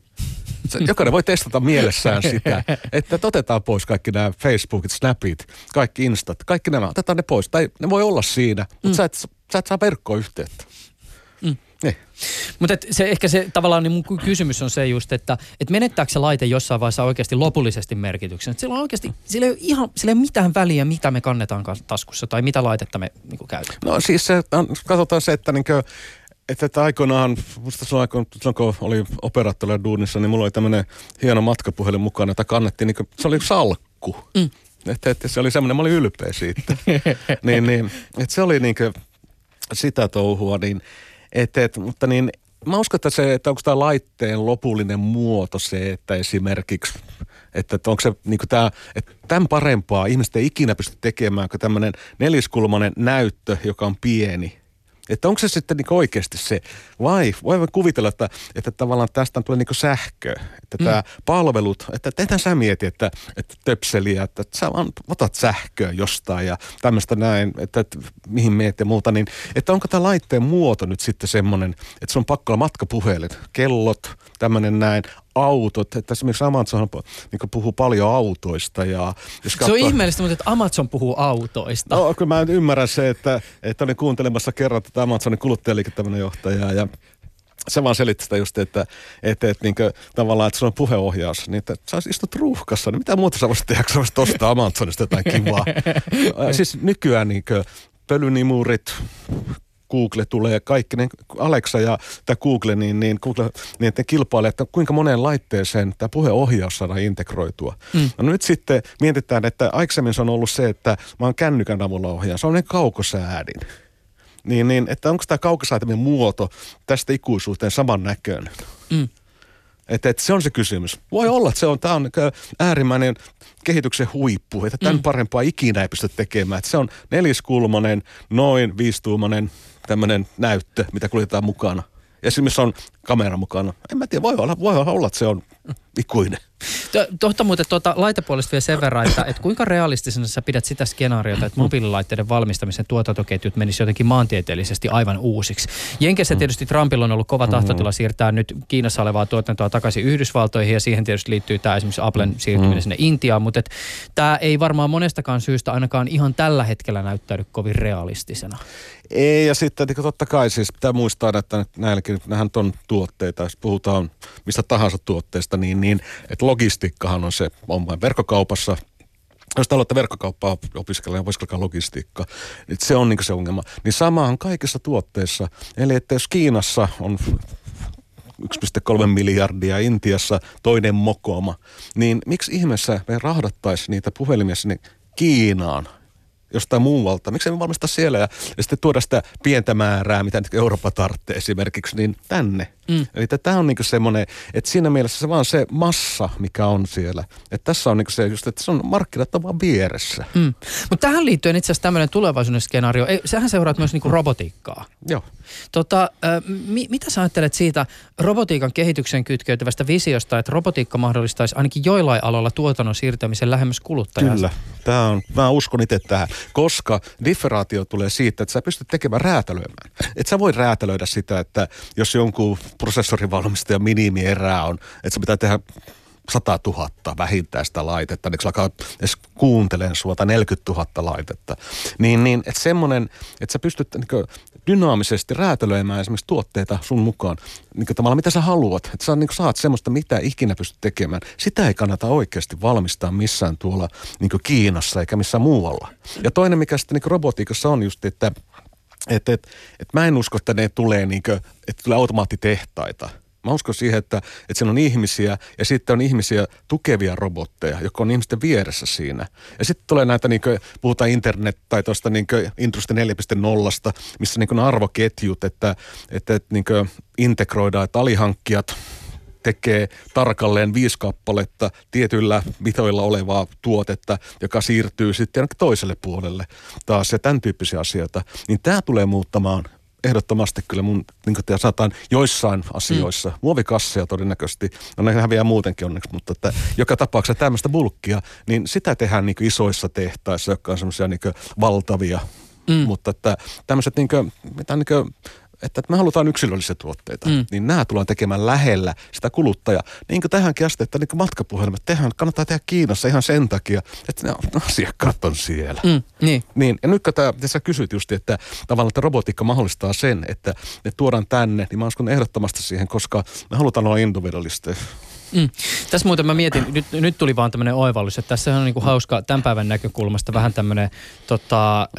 Jokainen voi testata mielessään sitä, että otetaan pois kaikki nämä Facebookit, Snapit, kaikki Instat, kaikki nämä, otetaan ne pois. Tai ne voi olla siinä, mutta mm. sä, et, sä et saa verkkoyhteyttä. Niin. Mutta se, ehkä se tavallaan niin mun kysymys on se just, että et menettääkö se laite jossain vaiheessa oikeasti lopullisesti merkityksen? Et sillä on oikeasti, sillä ei ole ihan, sillä ei ole mitään väliä, mitä me kannetaan taskussa tai mitä laitetta me niin käytämme. No siis se, katsotaan se, että niin kuin, että, että aikoinaan, musta silloin, silloin kun oli operaattorilla duunissa, niin mulla oli tämmöinen hieno matkapuhelin mukana, jota kannettiin, niin kuin, se oli salkku. Mm. Että, että se oli semmoinen, mä olin ylpeä siitä. niin, niin, että se oli niin kuin sitä touhua, niin, että, että, mutta niin mä uskon, että, se, että onko tämä laitteen lopullinen muoto se, että esimerkiksi, että, että onko se niin tämä, että tämän parempaa ihmiset ei ikinä pysty tekemään kuin tämmöinen neliskulmainen näyttö, joka on pieni – että onko se sitten niin oikeasti se, vai voimme kuvitella, että, että tavallaan tästä tulee niin sähkö, että mm. tämä palvelut, että ethän sä mieti, että, että töpseliä, että sä vaan otat sähköä jostain ja tämmöistä näin, että, että mihin meet ja muuta, niin että onko tämä laitteen muoto nyt sitten semmoinen, että se on pakko olla matkapuhelin, kellot, tämmöinen näin, autot, että esimerkiksi Amazon niin puhuu paljon autoista. Ja jos katsoo... Se on ihmeellistä, mutta että Amazon puhuu autoista. No, kyllä mä ymmärrän se, että, että olin kuuntelemassa kerran tätä Amazonin kuluttajaliiketoiminnan johtajaa ja se vaan selitti sitä just, että, että, että niin kuin, tavallaan, että se on puheohjaus, niin että sä istut ruuhkassa, niin mitä muuta sä voisit tehdä, kun sä voisit ostaa Amazonista jotain kivaa. siis nykyään niin kuin, pölynimurit, Google tulee, kaikki ne, Alexa ja tämä Google, niin, niin Google niin te kilpailee, että kuinka moneen laitteeseen tämä puheohjaus saadaan integroitua. Mm. No nyt sitten mietitään, että aikaisemmin se on ollut se, että mä oon kännykän avulla ohjaan, se on ne kaukosäädin. Niin, niin että onko tämä kaukosäätimen muoto tästä ikuisuuteen saman näköinen? Mm. Että, että se on se kysymys. Voi olla, että se on, tämä on äärimmäinen kehityksen huippu, että tämän mm. parempaa ikinä ei pysty tekemään. Että se on neliskulmanen, noin viistuumanen tämmöinen näyttö, mitä kuljetaan mukana. Ja missä on kamera mukana. En mä tiedä, voi olla, voi olla että se on ikuinen. Tohta muuten tuota laitepuolesta vielä sen verran, että, että kuinka realistisena sä pidät sitä skenaariota, että mobiililaitteiden valmistamisen tuotantoketjut menisivät jotenkin maantieteellisesti aivan uusiksi. Jenkessä mm. tietysti Trumpilla on ollut kova tahtotila mm-hmm. siirtää nyt Kiinassa olevaa tuotantoa takaisin Yhdysvaltoihin ja siihen tietysti liittyy tämä esimerkiksi Applen mm. siirtyminen sinne Intiaan, mutta tämä ei varmaan monestakaan syystä ainakaan ihan tällä hetkellä näyttäydy kovin realistisena. Ei, ja sitten niin totta kai siis pitää muistaa, että näilläkin, nämähän on tuotteita, jos puhutaan mistä tahansa tuotteesta, niin, niin että logistiikkahan on se on verkkokaupassa, jos te aloitte verkkokauppaa opiskella ja opiskelkaa logistiikka, niin se on niin se ongelma. Niin samahan kaikissa tuotteissa. Eli että jos Kiinassa on 1,3 miljardia, Intiassa toinen mokoma, niin miksi ihmeessä me rahdattaisiin niitä puhelimia sinne Kiinaan, jostain muualta. Miksi me valmistaa siellä ja, ja sitten tuoda sitä pientä määrää, mitä nyt Eurooppa tarvitsee esimerkiksi, niin tänne. Mm. Eli tämä on niinku semmoinen, että siinä mielessä se vaan se massa, mikä on siellä. Että tässä on niinku se just, että se on markkinat vaan vieressä. Mm. Mutta tähän liittyen itse asiassa tämmöinen tulevaisuuden skenaario, ei, sähän seuraat myös niinku robotiikkaa. Joo. Tota, mi, mitä sä ajattelet siitä robotiikan kehityksen kytkeytyvästä visiosta, että robotiikka mahdollistaisi ainakin joillain aloilla tuotannon siirtämisen lähemmäs kuluttajaa? Kyllä, Tämä on, mä uskon itse tähän, koska differaatio tulee siitä, että sä pystyt tekemään räätälöimään. Että sä voi räätälöidä sitä, että jos jonkun prosessorivalmistajan minimierää on, että se pitää tehdä 100 000 vähintään sitä laitetta, niin alkaa edes kuuntelen sua, tai 40 000 laitetta. Niin, niin että semmoinen, että sä pystyt niin dynaamisesti räätälöimään esimerkiksi tuotteita sun mukaan, niin tavallaan mitä sä haluat. Että sä niin saat semmoista, mitä ikinä pystyt tekemään. Sitä ei kannata oikeasti valmistaa missään tuolla niin Kiinassa eikä missään muualla. Ja toinen, mikä sitten niin robotiikassa on just, että et, et, et mä en usko, että ne tulee, niin kuin, että tulee automaattitehtaita – Mä uskon siihen, että, että siellä on ihmisiä ja sitten on ihmisiä tukevia robotteja, jotka on ihmisten vieressä siinä. Ja sitten tulee näitä, niin kuin, puhutaan internet tai tuosta niin Industry 4.0, missä niin arvoketjut, että, että, että niin integroidaan, että alihankkijat tekee tarkalleen viisi kappaletta tietyillä mitoilla olevaa tuotetta, joka siirtyy sitten toiselle puolelle taas ja tämän tyyppisiä asioita, niin tämä tulee muuttamaan ehdottomasti kyllä mun, niin kuin sanotaan, joissain asioissa, mm. muovikasseja todennäköisesti, no ne häviää muutenkin onneksi, mutta että joka tapauksessa tämmöistä bulkkia, niin sitä tehdään niin isoissa tehtaissa, jotka on semmoisia niin valtavia, mm. mutta että tämmöiset niin kuin, mitä niin kuin, että me halutaan yksilöllisiä tuotteita, mm. niin nämä tullaan tekemään lähellä sitä kuluttajaa. Niin kuin tähänkin asti, että niin kuin matkapuhelimet tehdään, kannattaa tehdä Kiinassa ihan sen takia, että ne asiakkaat on siellä. Mm, niin. niin. Ja nyt kun tämä, sä kysyt just, että tavallaan että robotiikka mahdollistaa sen, että ne tuodaan tänne, niin mä uskon ehdottomasti siihen, koska me halutaan olla individualisteja. Mm. Tässä muuten mä mietin, nyt, nyt tuli vaan tämmöinen oivallus, että tässä on niinku hauska tämän päivän näkökulmasta vähän tämmöinen tota,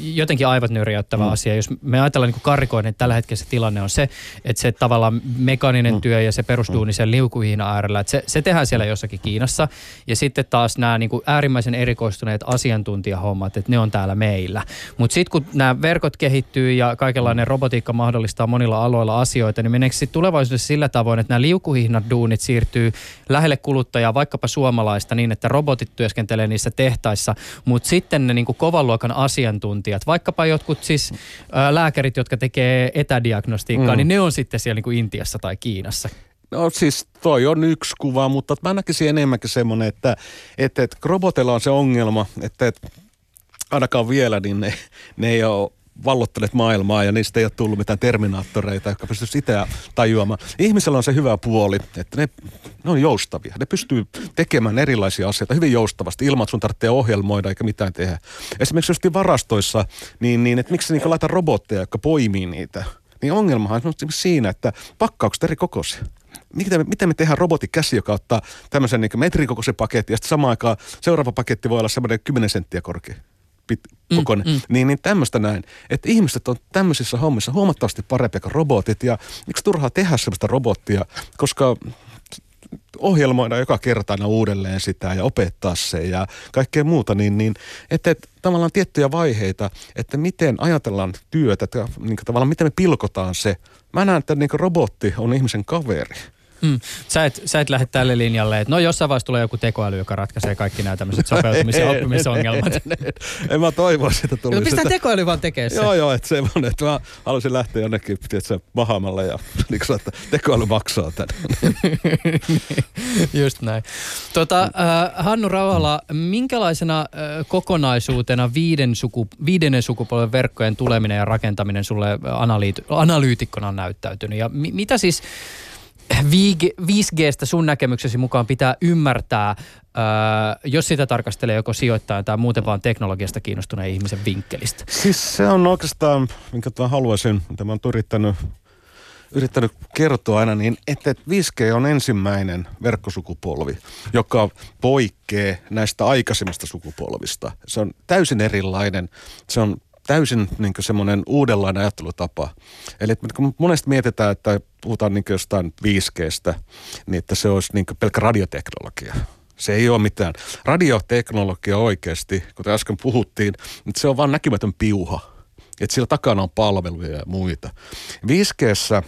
jotenkin aivot nyrjäyttävä mm. asia. Jos me ajatellaan niinku karikoiden, että tällä hetkellä se tilanne on se, että se tavallaan mekaaninen mm. työ ja se perustuu mm. niin sen liukuhihna äärellä, että se, se tehdään siellä jossakin Kiinassa. Ja sitten taas nämä niinku äärimmäisen erikoistuneet asiantuntijahommat, että ne on täällä meillä. Mutta sitten kun nämä verkot kehittyy ja kaikenlainen robotiikka mahdollistaa monilla aloilla asioita, niin meneekö sitten tulevaisuudessa sillä tavoin, että nämä liukuhihnat duunit siirtyy lähelle kuluttajaa, vaikkapa suomalaista, niin että robotit työskentelee niissä tehtaissa, mutta sitten ne niin kuin kovan luokan asiantuntijat, vaikkapa jotkut siis ää, lääkärit, jotka tekee etädiagnostiikkaa, mm. niin ne on sitten siellä niin kuin Intiassa tai Kiinassa. No siis toi on yksi kuva, mutta mä näkisin enemmänkin semmoinen, että, että, että robotilla on se ongelma, että, että ainakaan vielä niin ne, ne ei ole vallottaneet maailmaa ja niistä ei ole tullut mitään terminaattoreita, jotka pystyisi itse tajuamaan. Ihmisellä on se hyvä puoli, että ne, ne on joustavia. Ne pystyy tekemään erilaisia asioita hyvin joustavasti ilman, että sun tarvitsee ohjelmoida eikä mitään tehdä. Esimerkiksi jos varastoissa, niin, niin että miksi niin laita robotteja, jotka poimii niitä. Niin ongelmahan on siinä, että pakkaukset eri kokoisia miten me, miten me tehdään robotikäsi, joka ottaa tämmöisen niin metrikokoisen paketin ja sitten samaan aikaan seuraava paketti voi olla semmoinen 10 senttiä korkea pit, kokoinen. Mm, mm. Niin, niin tämmöistä näin. Että ihmiset on tämmöisissä hommissa huomattavasti parempia kuin robotit. Ja miksi turhaa tehdä semmoista robottia, koska ohjelmoida joka kerta aina uudelleen sitä ja opettaa se ja kaikkea muuta, niin, niin että, että tavallaan tiettyjä vaiheita, että miten ajatellaan työtä, että niin tavallaan miten me pilkotaan se. Mä näen, että niin robotti on ihmisen kaveri. Mm. Sä, et, sä et lähde tälle linjalle, että no jossain vaiheessa tulee joku tekoäly, joka ratkaisee kaikki nämä tämmöiset sopeutumis- ja oppimisongelmat. en mä toivoa sitä tulisi. No pistää tekoäly vaan tekee se. Joo, joo, että se on, että mä haluaisin lähteä jonnekin, tiedätkö, Mahamalle ja niin kuin että tekoäly maksaa tänne. Just näin. Tota, äh, Hannu Rauhala, minkälaisena äh, kokonaisuutena viiden suku, viidennen sukupolven verkkojen tuleminen ja rakentaminen sulle analyyt, analyytikkona on näyttäytynyt? Ja mi, mitä siis 5Gstä sun näkemyksesi mukaan pitää ymmärtää, Öö, jos sitä tarkastelee joko sijoittaa tai muuten vaan teknologiasta kiinnostuneen ihmisen vinkkelistä? Siis se on oikeastaan, minkä mä haluaisin, mitä mä oon yrittänyt, yrittänyt kertoa aina, niin että 5G on ensimmäinen verkkosukupolvi, joka poikkeaa näistä aikaisemmista sukupolvista. Se on täysin erilainen. Se on täysin niin semmoinen uudenlainen ajattelutapa. Eli kun monesti mietitään, että puhutaan niin jostain 5Gstä, niin että se olisi niin pelkkä radioteknologia. Se ei ole mitään. Radioteknologia oikeasti, kuten äsken puhuttiin, että se on vain näkymätön piuha. Että sillä takana on palveluja ja muita. 5Gssä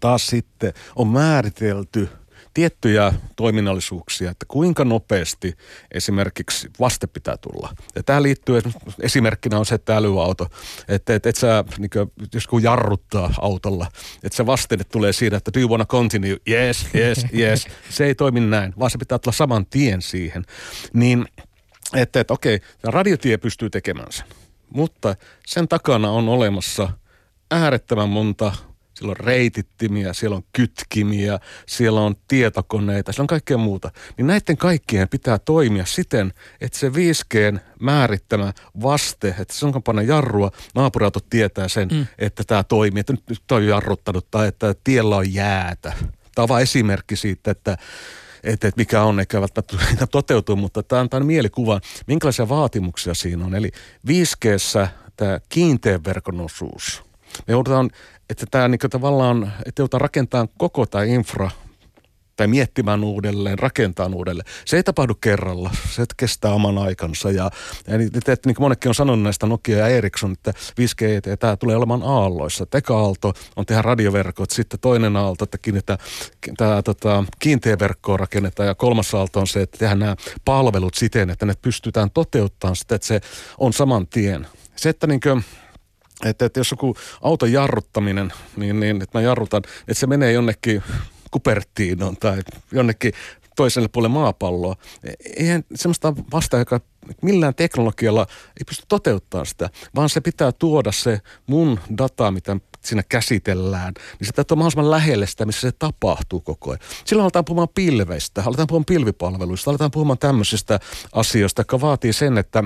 taas sitten on määritelty – tiettyjä toiminnallisuuksia, että kuinka nopeasti esimerkiksi vaste pitää tulla. Ja tämä liittyy, esimerkkinä on se, että älyauto, että et, et sä, niin kuin, jos kun jarruttaa autolla, että se vaste tulee siinä, että do you wanna continue? Yes, yes, yes. Se ei toimi näin, vaan se pitää tulla saman tien siihen. Niin, että, että okei, radiotie pystyy tekemään sen, mutta sen takana on olemassa äärettömän monta siellä on reitittimiä, siellä on kytkimiä, siellä on tietokoneita, siellä on kaikkea muuta. Niin näiden kaikkien pitää toimia siten, että se 5G määrittämä vaste, että se on panna jarrua, naapuriauto tietää sen, mm. että tämä toimii, että nyt toi on jarruttanut tai että tiellä on jäätä. Tämä on vain esimerkki siitä, että että, että mikä on, eikä välttämättä toteutuu, mutta tämä antaa mielikuvan, minkälaisia vaatimuksia siinä on. Eli 5G tämä kiinteän verkon osuus. Me joudutaan että tämä niin tavallaan, että joutaa rakentamaan koko tämä infra tai miettimään uudelleen, rakentaa uudelleen. Se ei tapahdu kerralla, se kestää oman aikansa. Ja, ja niin, että, niin kuin monekin on sanonut näistä Nokia ja Ericsson, että 5G, tämä tulee olemaan aalloissa. Eka aalto on tehdä radioverkot, sitten toinen aalto, että kiinnittää, tämä, tota, kiinteä verkkoa rakennetaan ja kolmas aalto on se, että tehdään nämä palvelut siten, että ne pystytään toteuttamaan sitä, että se on saman tien. Se, että niin kuin, että, että jos joku auton jarruttaminen, niin, niin että mä jarrutan, että se menee jonnekin Kupertiinoon tai jonnekin toiselle puolelle maapalloa. Eihän semmoista vasta, joka millään teknologialla ei pysty toteuttamaan sitä, vaan se pitää tuoda se mun data, mitä siinä käsitellään, niin se täytyy olla mahdollisimman lähelle sitä, missä se tapahtuu koko ajan. Silloin aletaan puhumaan pilveistä, aletaan puhumaan pilvipalveluista, aletaan puhumaan tämmöisistä asioista, jotka vaatii sen, että,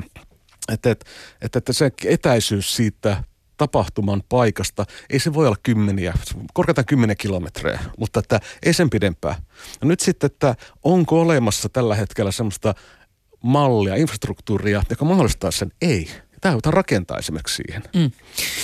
että, että, että se etäisyys siitä tapahtuman paikasta, ei se voi olla kymmeniä, korkeintaan kymmenen kilometrejä, mutta että ei sen pidempää. Ja nyt sitten, että onko olemassa tällä hetkellä semmoista mallia, infrastruktuuria, joka mahdollistaa sen? Ei täytä rakentaa esimerkiksi siihen. Mm.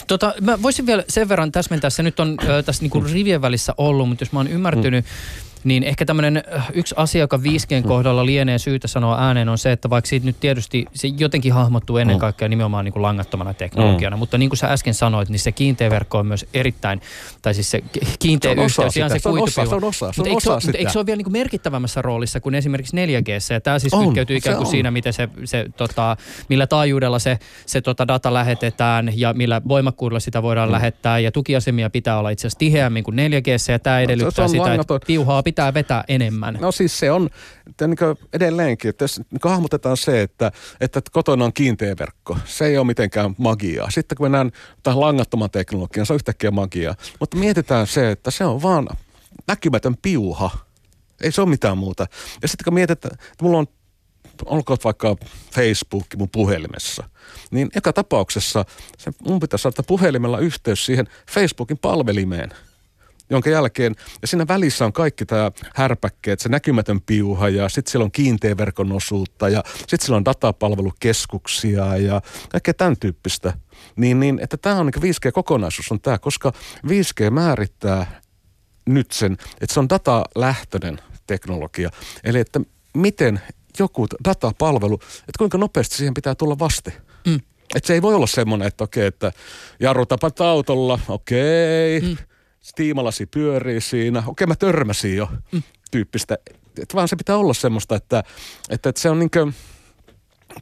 Tota, mä voisin vielä sen verran täsmentää, se nyt on äh, tässä niinku rivien välissä ollut, mutta jos mä oon ymmärtänyt, mm niin ehkä tämmöinen äh, yksi asia, joka 5Gn kohdalla lienee syytä sanoa ääneen, on se, että vaikka siitä nyt tietysti se jotenkin hahmottuu ennen mm. kaikkea nimenomaan niin kuin langattomana teknologiana, mm. mutta niin kuin sä äsken sanoit, niin se kiinteä verkko on myös erittäin, tai siis se kiinteä se yhteys, ihan se, se on osa, se on osa, se on mutta osa eikö, sitä. eikö se ole vielä niin kuin merkittävämmässä roolissa kuin esimerkiksi 4G, ja tämä siis on, kytkeytyy ikään kuin siinä, miten se, se tota, millä taajuudella se, se tota data lähetetään ja millä voimakkuudella sitä voidaan mm. lähettää, ja tukiasemia pitää olla itse asiassa tiheämmin kuin 4G, ja tämä edellyttää sitä, että piuhaa pitää vetää enemmän? No siis se on että niin edelleenkin, että jos niin hahmotetaan se, että, että kotona on kiinteä verkko, se ei ole mitenkään magiaa. Sitten kun mennään tähän langattoman teknologiaan, se on yhtäkkiä magiaa. Mutta mietitään se, että se on vaan näkymätön piuha. Ei se ole mitään muuta. Ja sitten kun mietitään, että mulla on olkoon vaikka Facebook mun puhelimessa, niin eka tapauksessa se, mun pitäisi saada puhelimella yhteys siihen Facebookin palvelimeen – jonka jälkeen, ja siinä välissä on kaikki tämä härpäkkeet, se näkymätön piuha ja sitten siellä on kiinteä verkon osuutta ja sitten siellä on datapalvelukeskuksia ja kaikkea tämän tyyppistä. Niin, niin että tämä on niin 5G-kokonaisuus on tämä, koska 5G määrittää nyt sen, että se on datalähtöinen teknologia. Eli että miten joku datapalvelu, että kuinka nopeasti siihen pitää tulla vaste. Mm. Että se ei voi olla semmoinen, että okei, että jarrutapa autolla, okei, mm stiimalasi pyörii siinä, okei mä törmäsin jo mm. tyyppistä. Et vaan se pitää olla semmoista, että, että, että se on niinkö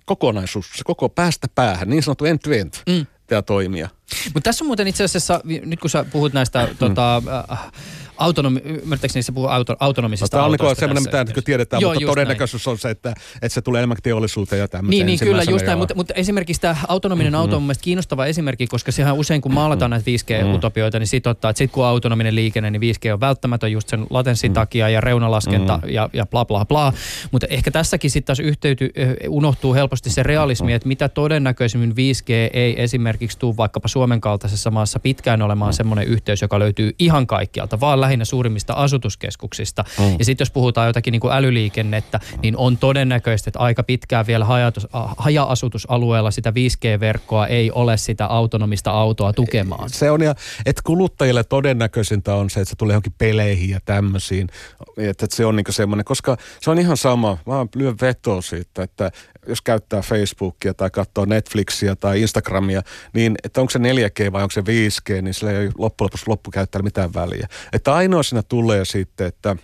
kokonaisuus, se koko päästä päähän, niin sanottu end-to-end. Mm. Tämä toimia. Mutta tässä on muuten itse asiassa, nyt kun sä puhut näistä mm. tota, äh, autonomi, ymmärtääkseni se puhuu auto, autonomisista no, Tämä on semmoinen, mitä niin tiedetään, Joo, mutta todennäköisyys näin. on se, että, että se tulee enemmän teollisuuteen ja tämmöiseen. Niin, niin kyllä, just näin, mutta, mutta esimerkiksi tämä autonominen mm-hmm. auto on mielestäni kiinnostava esimerkki, koska sehän usein kun maalataan näitä 5G-utopioita, niin sit ottaa, että sit kun on autonominen liikenne, niin 5G on välttämätön just sen latenssin mm-hmm. takia ja reunalaskenta mm-hmm. ja, ja bla bla bla. Mutta ehkä tässäkin sitten taas yhteyty, unohtuu helposti se realismi, että mitä todennäköisimmin 5G ei esimerkiksi tule vaikkapa Suomen kaltaisessa maassa pitkään olemaan semmoinen yhteys, joka löytyy ihan kaikkialta, vaan lähinnä suurimmista asutuskeskuksista. Mm. Ja sitten jos puhutaan jotakin niin kuin älyliikennettä, niin on todennäköistä, että aika pitkään vielä haja-asutusalueella sitä 5G-verkkoa ei ole sitä autonomista autoa tukemaan. Se on ja, että kuluttajille todennäköisintä on se, että se tulee johonkin peleihin ja tämmöisiin. Että se on niin semmoinen, koska se on ihan sama. Mä lyön vetoa siitä, että jos käyttää Facebookia tai katsoo Netflixiä tai Instagramia, niin että onko se 4G vai onko se 5G, niin sillä ei loppujen lopuksi loppukäyttäjällä mitään väliä. Että ainoa siinä tulee sitten, että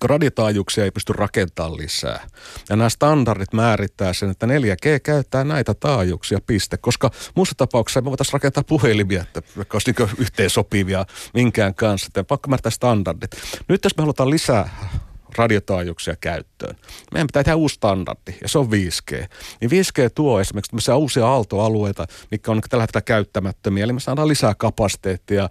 kun radiotaajuuksia ei pysty rakentamaan lisää. Ja nämä standardit määrittää sen, että 4G käyttää näitä taajuuksia, piste. Koska muussa tapauksessa me voitaisiin rakentaa puhelimia, että olisi niin yhteen sopivia minkään kanssa. Että pakko määrittää standardit. Nyt jos me halutaan lisää radiotaajuuksia käyttöön. Meidän pitää tehdä uusi standardi, ja se on 5G. Niin 5G tuo esimerkiksi tämmöisiä uusia aaltoalueita, mitkä on tällä hetkellä käyttämättömiä, eli me saadaan lisää kapasiteettia.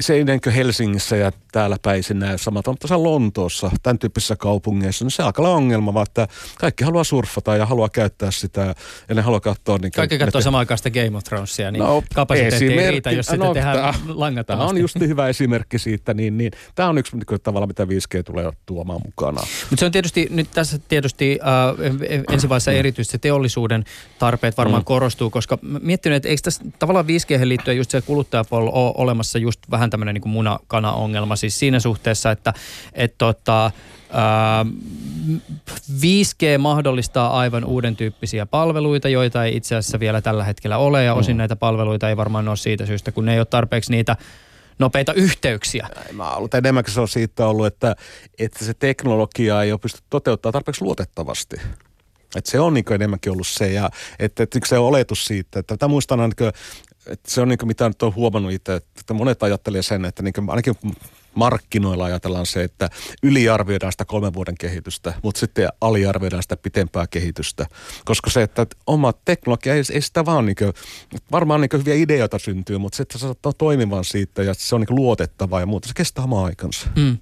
Se ei niin Helsingissä ja täällä päin se näy samalta, mutta se Lontoossa, tämän tyyppisissä kaupungeissa, niin se alkaa olla ongelma, vaan että kaikki haluaa surfata ja haluaa käyttää sitä, ja ne haluaa katsoa. Niin kaikki katsoo samaan aikaan sitä Game of Thronesia, niin no, kapasiteetti ei riitä, jos no, sitä tehdään langattomasti. Tämä on just hyvä esimerkki siitä, niin, niin tämä on yksi niin, tavalla, mitä 5G tulee tuomaan mukana. Mutta se on tietysti, nyt tässä tietysti äh, ensi vaiheessa mm. erityisesti teollisuuden tarpeet varmaan mm. korostuu, koska miettinyt, että eikö tässä tavallaan 5G liittyen just se kuluttajapuolella ole olemassa just vähän tämmöinen niin muna-kana-ongelma, siis siinä suhteessa, että et tota, 5G mahdollistaa aivan uuden tyyppisiä palveluita, joita ei itse asiassa vielä tällä hetkellä ole, ja osin mm. näitä palveluita ei varmaan ole siitä syystä, kun ne ei ole tarpeeksi niitä nopeita yhteyksiä. Mä ollut enemmänkin se on siitä ollut, että, että se teknologia ei ole pysty toteuttamaan tarpeeksi luotettavasti. Että se on niin enemmänkin ollut se, ja että, että se oletus siitä, että tämä muistan kuin, että se on niin kuin, mitä nyt on huomannut itse, että monet ajattelee sen, että niin kuin, ainakin markkinoilla ajatellaan se, että yliarvioidaan sitä kolmen vuoden kehitystä, mutta sitten aliarvioidaan sitä pitempää kehitystä. Koska se, että oma teknologia ei, ei sitä vaan, niin kuin, varmaan niin hyviä ideoita syntyy, mutta sitten se saattaa toimivan siitä ja se on niin luotettava ja muuta. Se kestää omaa aikansa. Mm.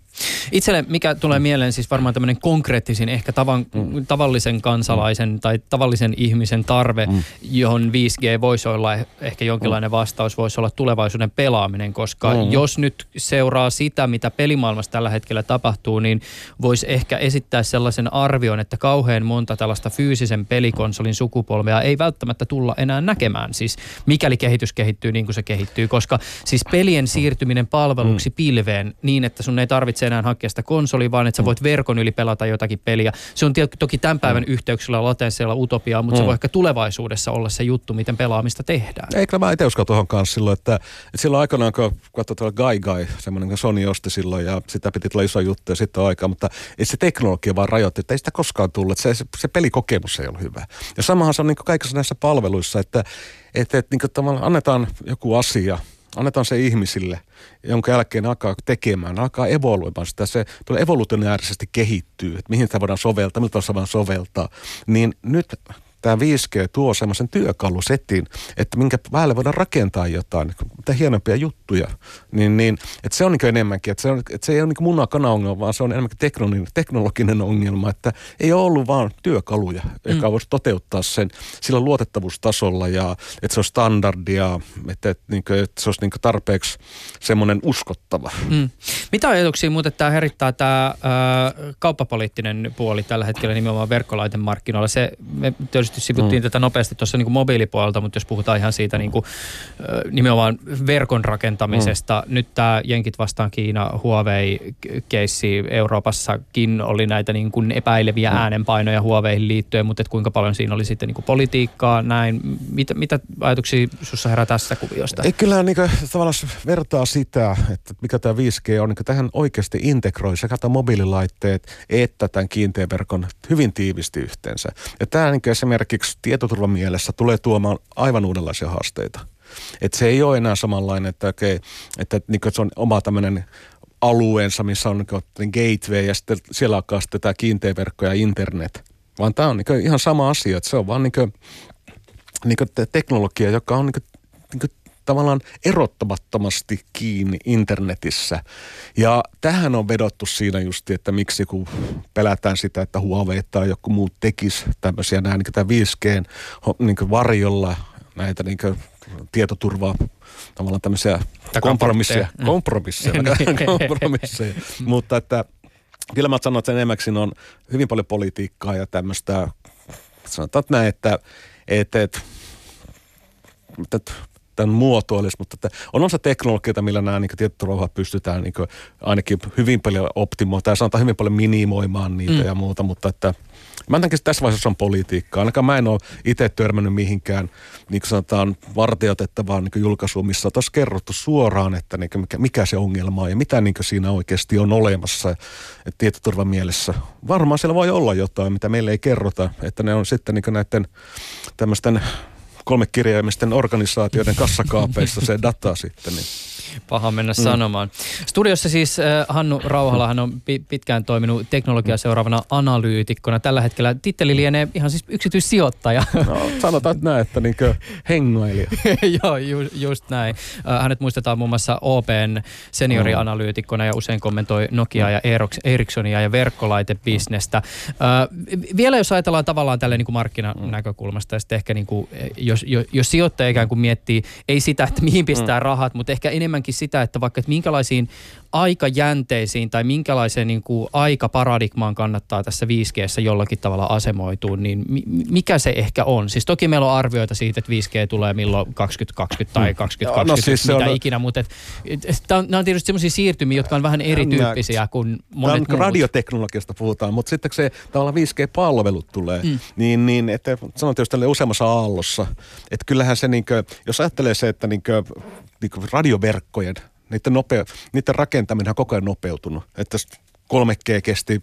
Itselle mikä tulee mieleen siis varmaan tämmöinen konkreettisin ehkä tavan, mm. tavallisen kansalaisen mm. tai tavallisen ihmisen tarve, mm. johon 5G voisi olla ehkä jonkinlainen mm. vastaus, voisi olla tulevaisuuden pelaaminen, koska mm. jos nyt seuraa sitä, mitä pelimaailmassa tällä hetkellä tapahtuu, niin voisi ehkä esittää sellaisen arvion, että kauhean monta tällaista fyysisen pelikonsolin sukupolvea ei välttämättä tulla enää näkemään, siis mikäli kehitys kehittyy niin kuin se kehittyy, koska siis pelien siirtyminen palveluksi mm. pilveen niin, että sun ei tarvitse enää hakea sitä konsoli, vaan että sä voit verkon yli pelata jotakin peliä. Se on toki tämän päivän mm. yhteyksillä latensseilla utopiaa, mutta mm. se voi ehkä tulevaisuudessa olla se juttu, miten pelaamista tehdään. Eikö mä itse usko tuohon kanssa silloin, että, että silloin aikanaan, kun katsoi tuolla Guy Guy, semmoinen Sony osti silloin ja sitä piti tulla iso juttu ja sitten aikaa, mutta ei se teknologia vaan rajoitti, että ei sitä koskaan tullut, että se, se, se pelikokemus ei ollut hyvä. Ja samahan se on niin kaikissa näissä palveluissa, että, että, että niin annetaan joku asia – annetaan se ihmisille, jonka jälkeen alkaa tekemään, alkaa evoluoimaan sitä, se tulee evolutionaarisesti kehittyy, että mihin sitä voidaan soveltaa, miltä voidaan soveltaa, niin nyt tämä 5G tuo semmoisen työkalusetin, että minkä päälle voidaan rakentaa jotain, mitä hienompia juttuja. Niin, niin, että se on niin enemmänkin, että se, on, että se ei ole niin muna-kana-ongelma, vaan se on enemmänkin teknologinen, teknologinen ongelma, että ei ole ollut vaan työkaluja, mm. joka voisi toteuttaa sen sillä luotettavuustasolla ja että se on standardia, että, että, niin kuin, että se olisi niin tarpeeksi semmoinen uskottava. Mm. Mitä ajatuksia muuten tämä herittää tämä äh, kauppapoliittinen puoli tällä hetkellä nimenomaan verkkolaitemarkkinoilla? Se, me tietysti sivuttiin mm. tätä nopeasti tuossa niin mobiilipuolelta, mutta jos puhutaan ihan siitä niin kuin, nimenomaan verkon rakentamisesta. Mm. Nyt tämä Jenkit vastaan Kiina Huawei-keissi Euroopassakin oli näitä niin kuin epäileviä mm. äänenpainoja Huaweihin liittyen, mutta kuinka paljon siinä oli sitten niin kuin politiikkaa näin. Mitä, mitä ajatuksia sinussa herää tässä kuviosta? Ei, kyllähän niin kuin, tavallaan vertaa sitä, että mikä tämä 5G on, niin tähän oikeasti integroi sekä mobiililaitteet että tämän kiinteän verkon hyvin tiivisti yhteensä. Ja tämä niin esimerkiksi tietoturvan mielessä tulee tuomaan aivan uudenlaisia haasteita. Et se ei ole enää samanlainen, että, okay, että, niin se on oma tämmöinen alueensa, missä on niin gateway ja sitten siellä alkaa sitten tämä kiinteä verkko ja internet. Vaan tämä on niin ihan sama asia, että se on vaan niin kuin, niin kuin teknologia, joka on niin kuin, niin kuin tavallaan erottamattomasti kiinni internetissä. Ja tähän on vedottu siinä just, että miksi kun pelätään sitä, että Huawei tai joku muu tekisi tämmöisiä näin niin 5G niin varjolla näitä niin tietoturvaa tavallaan tämmöisiä kompromisseja, mm. kompromisseja, niin. kompromisseja. mutta että kyllä mä sanon, että sen enimmäksi on hyvin paljon politiikkaa ja tämmöistä, sanotaan näin, että, että, että, että tämän muotoilisi, mutta että on osa teknologioita, millä nämä niin tietoturvaa pystytään niin ainakin hyvin paljon optimoimaan tai sanotaan hyvin paljon minimoimaan niitä mm. ja muuta, mutta että Mä en tässä vaiheessa on politiikkaa. Ainakaan mä en ole itse törmännyt mihinkään, niin kuin sanotaan, vartioitettavaan niin julkaisuun, missä on kerrottu suoraan, että niin mikä, mikä se ongelma on ja mitä niin siinä oikeasti on olemassa että tietoturvan mielessä. Varmaan siellä voi olla jotain, mitä meille ei kerrota, että ne on sitten niin näiden tämmöisten kolmekirjaimisten organisaatioiden kassakaapeissa se data sitten. Niin. Paha mennä mm. sanomaan. Studiossa siis äh, Hannu Rauhala, hän on pitkään toiminut teknologia seuraavana analyytikkona. Tällä hetkellä titteli lienee ihan siis yksityissijoittaja. No, sanotaan näin, että niinkö hengailija. Joo, ju, just näin. Äh, hänet muistetaan muun muassa OPn seniorianalyytikkona ja usein kommentoi Nokia ja Ericssonia ja verkkolaitebisnestä. Äh, vielä jos ajatellaan tavallaan tälle niin kuin markkinanäkökulmasta ja sitten ehkä niin kuin, jos, jos, jos sijoittaja ikään kuin miettii, ei sitä, että mihin pistää rahat, mutta ehkä enemmän enemmänkin sitä, että vaikka että minkälaisiin aikajänteisiin tai minkälaiseen niin kuin aikaparadigmaan kannattaa tässä 5G jollakin tavalla asemoitua, niin mikä se ehkä on? Siis toki meillä on arvioita siitä, että 5G tulee milloin 2020 tai 2020, no, no siis mitä on... ikinä, mutta et, et, et, nämä on tietysti sellaisia siirtymiä, jotka on vähän erityyppisiä kuin monet muut. Radioteknologiasta puhutaan, mutta sitten kun se tavallaan 5G-palvelut tulee, mm. niin, niin että sanon tietysti useammassa aallossa, että kyllähän se, niin kuin, jos ajattelee se, että niin kuin, niin radioverkkojen, niiden, nopea, niiden rakentaminen on koko ajan nopeutunut. Että 3G kesti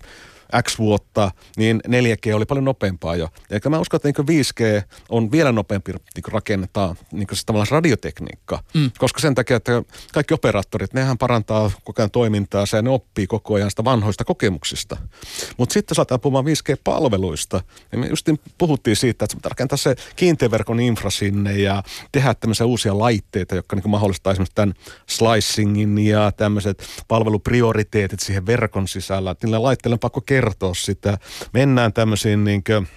X vuotta, niin 4G oli paljon nopeampaa jo. Eli mä uskon, että niin 5G on vielä nopeampi niin rakennetaan niin siis tavallaan radiotekniikka. Mm. Koska sen takia, että kaikki operaattorit, nehän parantaa koko ajan toimintaa ja ne oppii koko ajan sitä vanhoista kokemuksista. Mutta sitten saattaa puhumaan 5G-palveluista. Ja me just puhuttiin siitä, että se rakentaa se kiinteäverkon infra sinne ja tehdä tämmöisiä uusia laitteita, jotka niin mahdollistaa esimerkiksi tämän slicingin ja tämmöiset palveluprioriteetit siihen verkon sisällä. Että niillä laitteilla on pakko kertoa sitä. Mennään tämmöisiin niin kuin,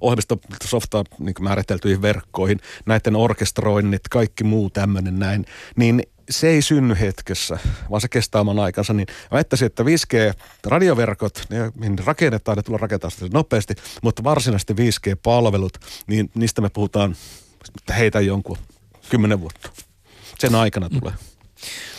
ohjelmistosoftaa niin määriteltyihin verkkoihin, näiden orkestroinnit, kaikki muu tämmöinen näin, niin se ei synny hetkessä, vaan se kestää oman aikansa. Niin väittäisin, että 5G-radioverkot, ne, ne rakennetaan, ne tulee rakentaa sitä nopeasti, mutta varsinaisesti 5G-palvelut, niin niistä me puhutaan, heitä jonkun kymmenen vuotta. Sen aikana tulee. Mm.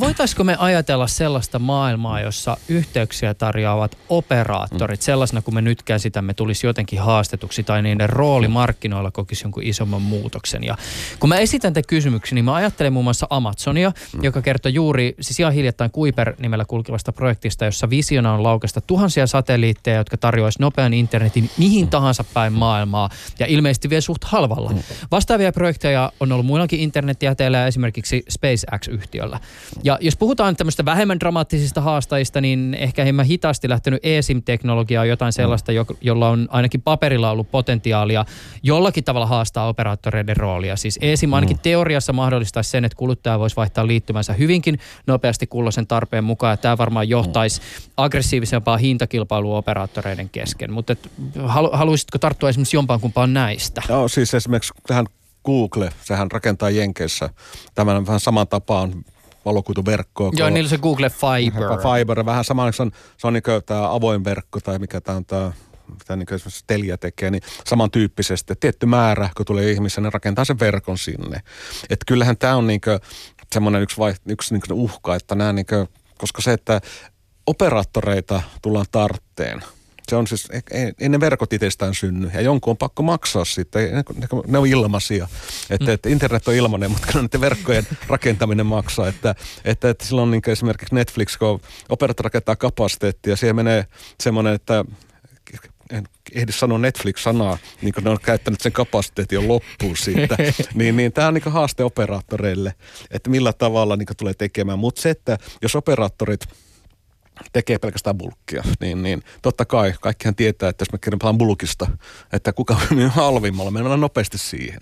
Voitaisiko me ajatella sellaista maailmaa, jossa yhteyksiä tarjoavat operaattorit, mm. sellaisena kuin me nyt käsitämme, tulisi jotenkin haastetuksi tai niiden rooli markkinoilla kokisi jonkun isomman muutoksen. Ja kun mä esitän tämän kysymyksen, niin mä ajattelen muun muassa Amazonia, mm. joka kertoi juuri, siis ihan hiljattain Kuiper-nimellä kulkevasta projektista, jossa visiona on laukasta tuhansia satelliitteja, jotka tarjoaisi nopean internetin mihin tahansa päin maailmaa ja ilmeisesti vielä suht halvalla. Mm. Vastaavia projekteja on ollut muillakin internetjäteillä esimerkiksi SpaceX-yhtiöllä siellä. Ja jos puhutaan tämmöistä vähemmän dramaattisista haastajista, niin ehkä hieman hitaasti lähtenyt eSIM-teknologia on jotain sellaista, jo, jolla on ainakin paperilla ollut potentiaalia jollakin tavalla haastaa operaattoreiden roolia. Siis eSIM ainakin mm. teoriassa mahdollistaisi sen, että kuluttaja voisi vaihtaa liittymänsä hyvinkin nopeasti kulloisen tarpeen mukaan. Ja tämä varmaan johtaisi aggressiivisempaa hintakilpailua operaattoreiden kesken. Mutta halu, haluaisitko tarttua esimerkiksi jompaan kumpaan näistä? Joo, siis esimerkiksi tähän Google, sehän rakentaa Jenkeissä tämän vähän saman tapaan valokuituverkkoa. Joo, niillä se Google Fiber. Fiber, vähän sama, se on, se on niin tämä avoin verkko tai mikä tämä on tämä mitä niin esimerkiksi Telia tekee, niin samantyyppisesti. Tietty määrä, kun tulee ihmisiä, ne rakentaa sen verkon sinne. Et kyllähän tämä on niin semmoinen yksi, vai, yksi niin uhka, että nämä niin kuin, koska se, että operaattoreita tullaan tartteen – se on siis, ei, ne verkot itsestään synny ja jonkun on pakko maksaa sitten, ne, ne on ilmaisia. Että, mm. että internet on ilmainen, mutta niiden verkkojen rakentaminen maksaa. Että, että, että silloin niin esimerkiksi Netflix, kun operaattori rakentaa kapasiteettia, siihen menee semmoinen, että en ehdi sanoa Netflix-sanaa, niin kuin ne on käyttänyt sen kapasiteetin loppuun siitä. niin, niin tämä on niin haaste operaattoreille, että millä tavalla niin tulee tekemään. Mutta se, että jos operaattorit – tekee pelkästään bulkkia, niin, niin totta kai kaikkihan tietää, että jos me kirjoitetaan bulkista, että kuka on halvimmalla, mennään nopeasti siihen.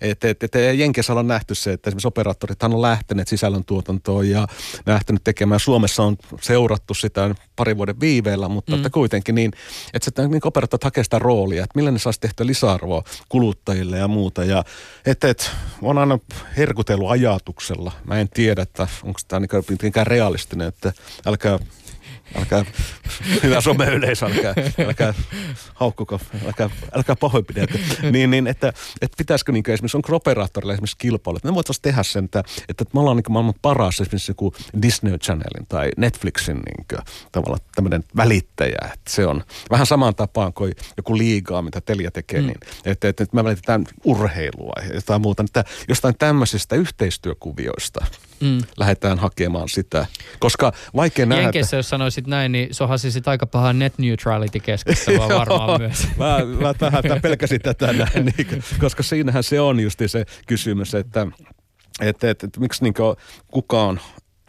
Että et, et, et Jenkeissä on nähty se, että esimerkiksi operaattorithan on lähteneet sisällöntuotantoon ja lähtenyt tekemään. Suomessa on seurattu sitä pari vuoden viiveellä, mutta mm. että kuitenkin niin, että se, niin operaattorit hakee sitä roolia, että millä ne saisi tehtyä lisäarvoa kuluttajille ja muuta. Ja että et, on aina herkutellut ajatuksella. Mä en tiedä, että onko tämä niin realistinen, että älkää älkää, hyvä someyleisö, älkää, älkää haukkuko, älkää, älkää pahoinpidelkö. Niin, niin että, että pitäisikö niin esimerkiksi, on operaattorilla esimerkiksi kilpailu, että me voitaisiin tehdä sen, että, että me ollaan niin maailman paras esimerkiksi joku Disney Channelin tai Netflixin niin kuin, tavallaan tämmöinen välittäjä. Että se on vähän samaan tapaan kuin joku liigaa, mitä Telia tekee, mm. niin että, että, että me välitetään urheilua ja jotain muuta. Että jostain tämmöisistä yhteistyökuvioista mm. lähdetään hakemaan sitä. Koska vaikea nähdä... Jenkeissä, jos sanoisit näin, niin sohasi sit aika paha net neutrality keskustelua varmaan myös. mä, mä tähän pelkäsin tätä näin, niin, koska siinähän se on justi se kysymys, että että, että, että miksi niin kukaan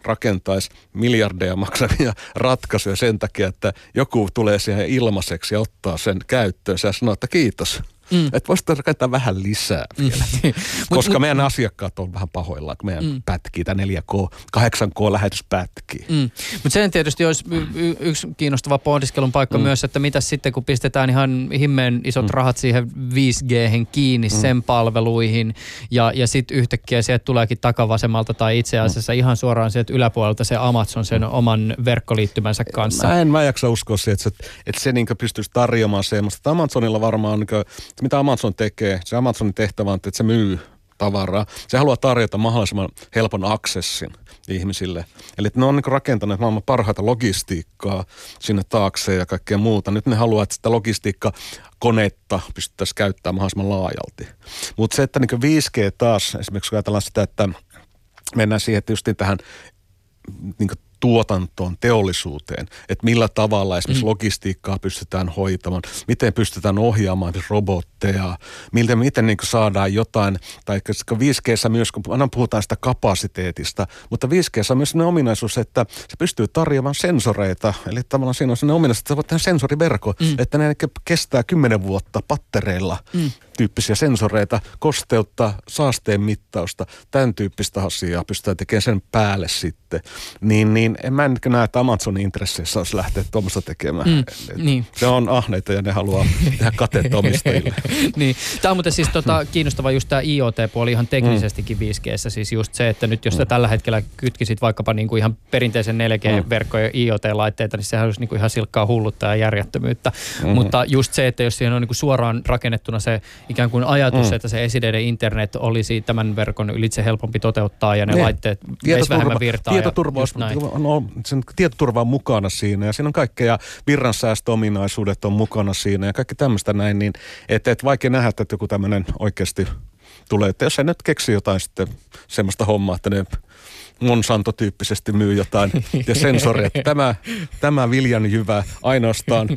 rakentaisi miljardeja maksavia ratkaisuja sen takia, että joku tulee siihen ilmaiseksi ja ottaa sen käyttöön ja sanoo, että kiitos. Mm. Että voisi rakentaa vähän lisää mm. vielä. Mm. Koska meidän asiakkaat on vähän pahoillaan, kun meidän mm. pätkii, tämä 4K, 8K-lähetys pätkii. Mm. Mutta sen tietysti olisi y- yksi kiinnostava pohdiskelun paikka mm. myös, että mitä sitten kun pistetään ihan himmeen isot mm. rahat siihen 5G kiinni, mm. sen palveluihin, ja, ja sitten yhtäkkiä sieltä tuleekin takavasemmalta tai itse mm. asiassa mm. ihan suoraan sieltä yläpuolelta se Amazon sen mm. oman verkkoliittymänsä kanssa. Mä en mä jaksa uskoa siihen, että se, että se niin pystyisi tarjoamaan semmoista. Amazonilla varmaan niin mitä Amazon tekee, se Amazonin tehtävä on, että se myy tavaraa. Se haluaa tarjota mahdollisimman helpon aksessin ihmisille. Eli ne on niin rakentaneet maailman parhaita logistiikkaa sinne taakse ja kaikkea muuta. Nyt ne haluaa, että sitä logistiikka konetta pystyttäisiin käyttämään mahdollisimman laajalti. Mutta se, että niin 5G taas, esimerkiksi kun ajatellaan sitä, että mennään siihen, että justiin tähän niin tuotantoon, teollisuuteen, että millä tavalla esimerkiksi mm. logistiikkaa pystytään hoitamaan, miten pystytään ohjaamaan robotteja, miten, miten niin saadaan jotain, tai 5G myös, kun aina puhutaan sitä kapasiteetista, mutta 5G on myös sellainen ominaisuus, että se pystyy tarjoamaan sensoreita, eli tavallaan siinä on sellainen ominaisuus, että sä voit tehdä sensoriverko, mm. että ne kestää kymmenen vuotta pattereilla. Mm tyyppisiä sensoreita, kosteutta, saasteen mittausta, tämän tyyppistä asiaa pystytään tekemään sen päälle sitten. Niin, niin en mä nyt näe, että Amazonin intresseissä olisi lähteä tuommoista tekemään. Mm, et, niin. Se on ahneita ja ne haluaa tehdä kateetta omistajille. niin. Tämä on muuten siis tota, kiinnostava just tämä IoT-puoli ihan teknisestikin 5G. Siis just se, että nyt jos sä mm. tällä hetkellä kytkisit vaikkapa niinku ihan perinteisen 4G-verkkojen mm. IoT-laitteita, niin sehän olisi niinku ihan silkkaa hullutta ja järjettömyyttä. Mm-hmm. Mutta just se, että jos siihen on niinku suoraan rakennettuna se ikään kuin ajatus, mm. että se esineiden internet olisi tämän verkon ylitse helpompi toteuttaa ja ne, ne. laitteet veisi vähemmän virtaa. Tietoturva, no, sen tietoturva on mukana siinä ja siinä on kaikkea. Virransäästöominaisuudet on mukana siinä ja kaikki tämmöistä näin, niin että et vaikea nähdä, että joku tämmöinen oikeasti tulee, että jos ei nyt keksi jotain sitten semmoista hommaa, että ne Monsanto-tyyppisesti myy jotain ja sensoria, että tämä, tämä viljan jyvä ainoastaan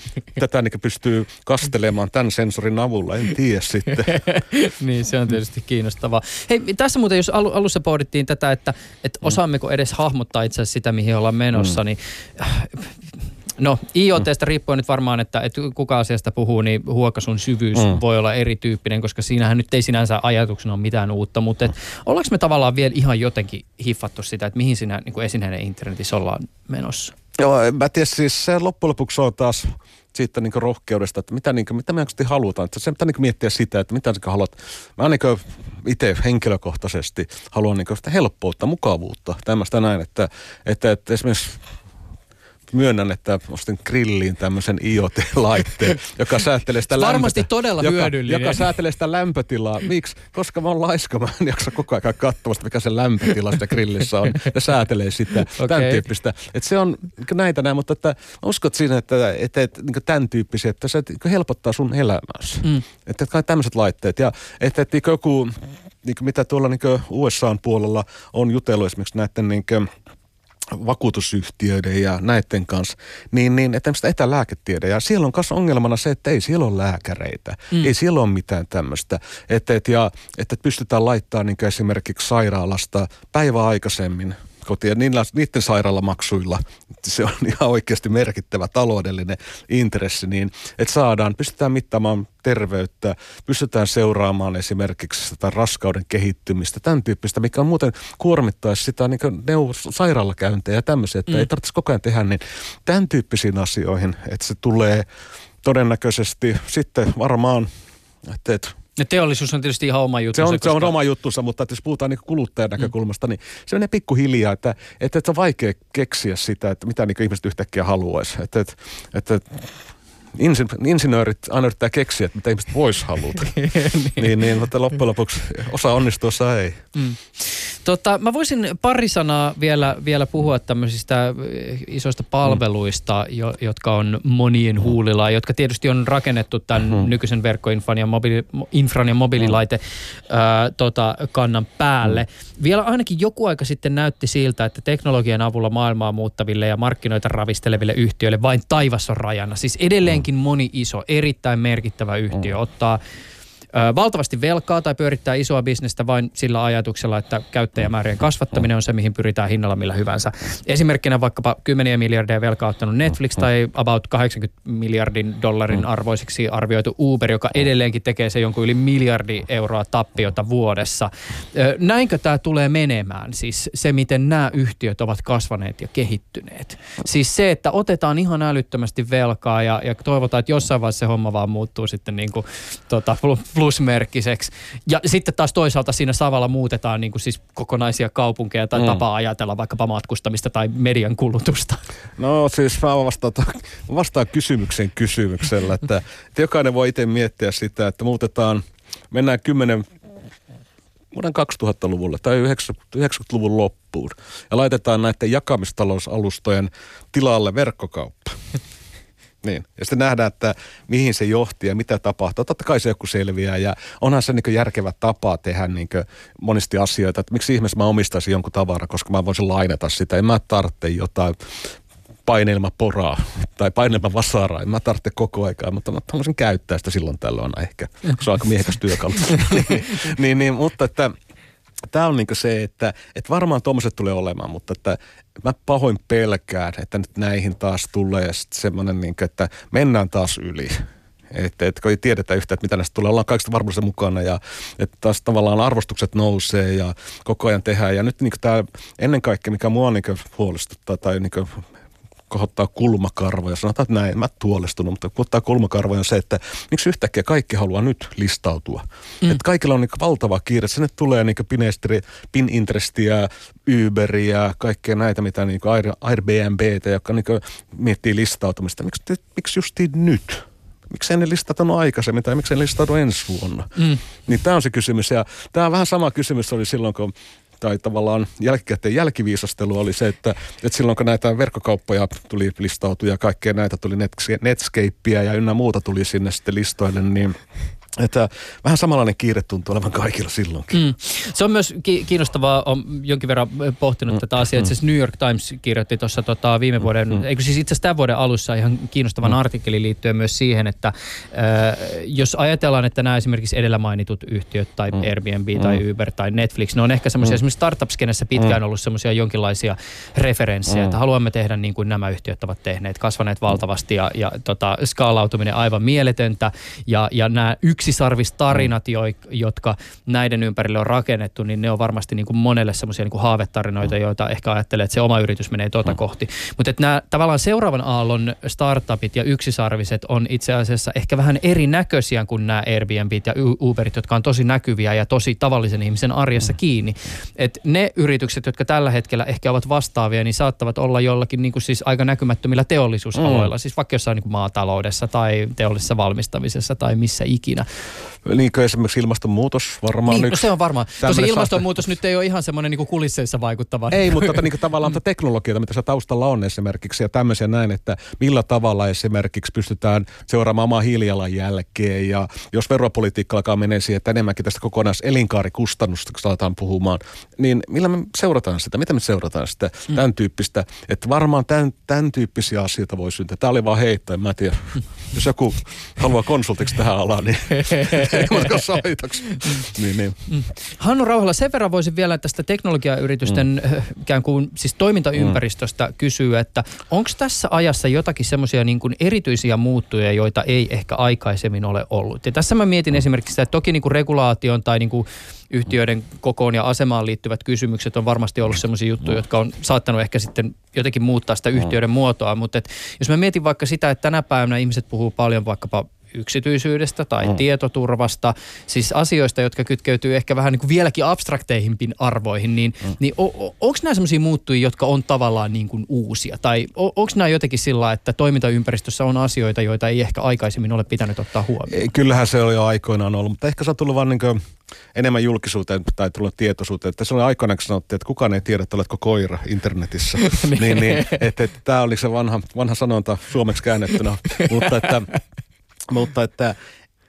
tätä niin pystyy kastelemaan tämän sensorin avulla, en tiedä sitten. niin, se on tietysti kiinnostavaa. Hei, tässä muuten, jos alussa pohdittiin tätä, että, että osaammeko edes hahmottaa itse asiassa sitä, mihin ollaan menossa, mm. niin No IoTstä riippuen nyt varmaan, että, että kuka asiasta puhuu, niin huokasun syvyys mm. voi olla erityyppinen, koska siinähän nyt ei sinänsä ajatuksena ole mitään uutta, mutta et, ollaanko me tavallaan vielä ihan jotenkin hiffattu sitä, että mihin siinä niin esineiden internetissä ollaan menossa? Joo, mä tiedä, siis se loppujen lopuksi on taas siitä niin rohkeudesta, että mitä, niin kuin, mitä me oikeasti halutaan. Että se pitää niin miettiä sitä, että mitä sä haluat. Mä niin itse henkilökohtaisesti haluan niin sitä helppoutta, mukavuutta, tämmöistä näin, että, että, että esimerkiksi myönnän, että ostin grilliin tämmöisen IoT-laitteen, joka säätelee sitä Varmasti lämpötä, todella joka, hyödyllinen. Joka säätelee sitä lämpötilaa. Miksi? Koska mä oon laiska, mä en jaksa koko ajan katsomasta, mikä se lämpötila sitä grillissä on. Ja säätelee sitä, okay. tämän tyyppistä. Että se on näitä näin, mutta että uskot siinä, että, että, että niin tämän tyyppisiä, että se että helpottaa sun elämässä. Mm. Että, että tämmöiset laitteet. Ja että, että joku, niin mitä tuolla niin USA puolella on jutellut esimerkiksi näiden niin kuin, vakuutusyhtiöiden ja näiden kanssa, niin, niin että tämmöistä etälääketiede. Ja siellä on myös ongelmana se, että ei siellä ole lääkäreitä. Mm. Ei siellä ole mitään tämmöistä. Että, että, ja, että pystytään laittamaan niin esimerkiksi sairaalasta päivää aikaisemmin kotiin. Niillä, niiden sairaalamaksuilla se on ihan oikeasti merkittävä taloudellinen intressi, niin että saadaan, pystytään mittaamaan terveyttä, pystytään seuraamaan esimerkiksi sitä raskauden kehittymistä, tämän tyyppistä, mikä on muuten kuormittaisi sitä niin neuvos, sairaalakäyntejä ja tämmöisiä, että mm. ei tarvitse koko ajan tehdä, niin tämän tyyppisiin asioihin, että se tulee todennäköisesti sitten varmaan, että, että ja teollisuus on tietysti ihan oma juttu. Se on, koska... se on oma juttusa, mutta että jos puhutaan niin kuluttajan mm. näkökulmasta, mm. niin se menee pikkuhiljaa, että, että, että on vaikea keksiä sitä, että mitä niin ihmiset yhtäkkiä haluaisi. Että, että, että insin, insinöörit aina yrittää keksiä, että mitä ihmiset vois haluta. niin. niin, niin, mutta loppujen lopuksi osa onnistuu, osa ei. Mm. Tota, mä voisin pari sanaa vielä, vielä puhua tämmöisistä eh, isoista palveluista, mm. jo, jotka on monien huulilla, jotka tietysti on rakennettu tämän mm. nykyisen verkkoinfran ja, mobiili, infran ja mobiililaite mm. ää, tota, kannan päälle. Mm. Vielä ainakin joku aika sitten näytti siltä, että teknologian avulla maailmaa muuttaville ja markkinoita ravisteleville yhtiöille vain taivas on rajana. Siis edelleenkin moni iso, erittäin merkittävä yhtiö ottaa valtavasti velkaa tai pyörittää isoa bisnestä vain sillä ajatuksella, että käyttäjämäärien kasvattaminen on se, mihin pyritään hinnalla millä hyvänsä. Esimerkkinä vaikkapa kymmeniä miljardeja velkaa ottanut Netflix tai about 80 miljardin dollarin arvoisiksi arvioitu Uber, joka edelleenkin tekee se jonkun yli miljardi euroa tappiota vuodessa. Näinkö tämä tulee menemään? Siis se, miten nämä yhtiöt ovat kasvaneet ja kehittyneet. Siis se, että otetaan ihan älyttömästi velkaa ja, ja toivotaan, että jossain vaiheessa se homma vaan muuttuu sitten niin kuin, tota, plusmerkkiseksi. Ja sitten taas toisaalta siinä Savalla muutetaan niin kuin siis kokonaisia kaupunkeja tai mm. tapaa ajatella vaikkapa matkustamista tai median kulutusta. No siis mä vastaan, vastaan kysymyksen kysymyksellä, että, että jokainen voi itse miettiä sitä, että muutetaan, mennään kymmenen vuoden 2000-luvulle tai 90-luvun loppuun ja laitetaan näiden jakamistalousalustojen tilalle verkkokauppa. Niin. Ja sitten nähdään, että mihin se johti ja mitä tapahtuu. Totta kai se joku selviää ja onhan se niin järkevä tapa tehdä niin monesti asioita. Että miksi ihmeessä mä omistaisin jonkun tavaran, koska mä voisin lainata sitä. En mä tarvitse jotain poraa tai vasaraa. En mä tarvitse koko aikaa, mutta mä haluaisin käyttää sitä silloin tällöin ehkä. Se on aika miehekäs työkalu. niin, niin, mutta että tämä on niinku se, että, että varmaan tuommoiset tulee olemaan, mutta että mä pahoin pelkään, että nyt näihin taas tulee semmoinen, niinku, että mennään taas yli. Että, että kun ei tiedetä yhtään, että mitä näistä tulee, ollaan kaikista varmuudessa mukana ja että taas tavallaan arvostukset nousee ja koko ajan tehdään. Ja nyt niin tämä ennen kaikkea, mikä mua niin huolestuttaa tai niin kohottaa kulmakarvoja. Sanotaan, että näin, mä tuolestunut, mutta kohottaa kulmakarvoja on se, että miksi yhtäkkiä kaikki haluaa nyt listautua. Mm. Että kaikilla on niin valtava kiire. Sinne tulee niin Pinestri, Pininterestiä, Uberia, kaikkea näitä, mitä niin Air, Airbnb, jotka niin miettii listautumista. Miksi, miksi justiin nyt? miksi ne listatanut aikaisemmin tai miksi ne listautunut ensi vuonna? Mm. Niin tämä on se kysymys ja tämä on vähän sama kysymys oli silloin, kun tai tavallaan jälkikäteen jälkiviisastelu oli se, että, että silloin kun näitä verkkokauppoja tuli listautuja ja kaikkea näitä tuli Netscapea ja ynnä muuta tuli sinne sitten listoille, niin – että vähän samanlainen kiire tuntuu olevan kaikilla silloinkin. Mm. Se on myös kiinnostavaa, on jonkin verran pohtinut mm. tätä asiaa. Mm. Itse New York Times kirjoitti tuossa tota, viime vuoden, mm. eikö siis itse asiassa tämän vuoden alussa ihan kiinnostavan mm. artikkelin liittyen myös siihen, että äh, jos ajatellaan, että nämä esimerkiksi edellä mainitut yhtiöt tai mm. Airbnb mm. tai Uber tai Netflix, ne on ehkä semmoisia, mm. esimerkiksi startup-skenessä pitkään mm. ollut semmoisia jonkinlaisia referenssejä, mm. että haluamme tehdä niin kuin nämä yhtiöt ovat tehneet, kasvaneet valtavasti ja, ja tota, skaalautuminen aivan mieletöntä ja, ja nämä yksi yksisarvistarinat, jo, jotka näiden ympärille on rakennettu, niin ne on varmasti niin kuin monelle semmoisia niin haavetarinoita, joita ehkä ajattelee, että se oma yritys menee tuota mm. kohti. Mutta että nämä tavallaan seuraavan aallon startupit ja yksisarviset on itse asiassa ehkä vähän erinäköisiä kuin nämä Airbnbit ja Uberit, jotka on tosi näkyviä ja tosi tavallisen ihmisen arjessa mm. kiinni. Et ne yritykset, jotka tällä hetkellä ehkä ovat vastaavia, niin saattavat olla jollakin niin kuin siis aika näkymättömillä teollisuusaloilla, mm. siis vaikka jossain niin kuin maataloudessa tai teollisessa valmistamisessa tai missä ikinä. Niin kuin esimerkiksi ilmastonmuutos varmaan niin, no se on varmaan. Tosi ilmastonmuutos nyt ei ole ihan semmoinen niin kulisseissa vaikuttava. Ei, mutta tota, niin kuin tavallaan mm. teknologioita, mitä se taustalla on esimerkiksi ja tämmöisiä näin, että millä tavalla esimerkiksi pystytään seuraamaan omaa hiilijalanjälkeen ja jos veropolitiikka alkaa menee siihen, että enemmänkin tästä kokonaiselinkaarikustannusta saataan puhumaan, niin millä me seurataan sitä? Miten me seurataan sitä? Mm. Tämän tyyppistä, että varmaan tämän, tämän tyyppisiä asioita voi syntyä. Tämä oli vaan heitto, en mä tiedä. Jos joku haluaa konsultiksi tähän alaan, niin soitaksi. niin, niin. Mm. Hannu Rauhala, sen verran voisin vielä tästä teknologiayritysten mm. Eh, ikään kuin siis toimintaympäristöstä mm. kysyä, että onko tässä ajassa jotakin semmoisia niin kuin erityisiä muuttuja, joita ei ehkä aikaisemmin ole ollut? Ja tässä mä mietin mm. esimerkiksi sitä, että toki niin kuin regulaation tai niin kuin yhtiöiden kokoon ja asemaan liittyvät kysymykset on varmasti ollut sellaisia juttuja, jotka on saattanut ehkä sitten jotenkin muuttaa sitä yhtiöiden muotoa. Mutta et, jos mä mietin vaikka sitä, että tänä päivänä ihmiset puhuu paljon vaikkapa yksityisyydestä tai mm. tietoturvasta, siis asioista, jotka kytkeytyy ehkä vähän niin kuin vieläkin abstrakteihimpiin arvoihin, niin, mm. niin onko nämä sellaisia muuttujia, jotka on tavallaan niin kuin uusia? Tai onko nämä jotenkin sillä, että toimintaympäristössä on asioita, joita ei ehkä aikaisemmin ole pitänyt ottaa huomioon? Kyllähän se oli jo aikoinaan ollut, mutta ehkä se on tullut vaan niin kuin enemmän julkisuuteen tai tullut tietoisuuteen. Että se oli aikoinaan, kun sanottiin, että kukaan ei tiedä, että oletko koira internetissä. niin, niin, että, että tämä oli se vanha, vanha sanonta suomeksi käännettynä. mutta että mutta että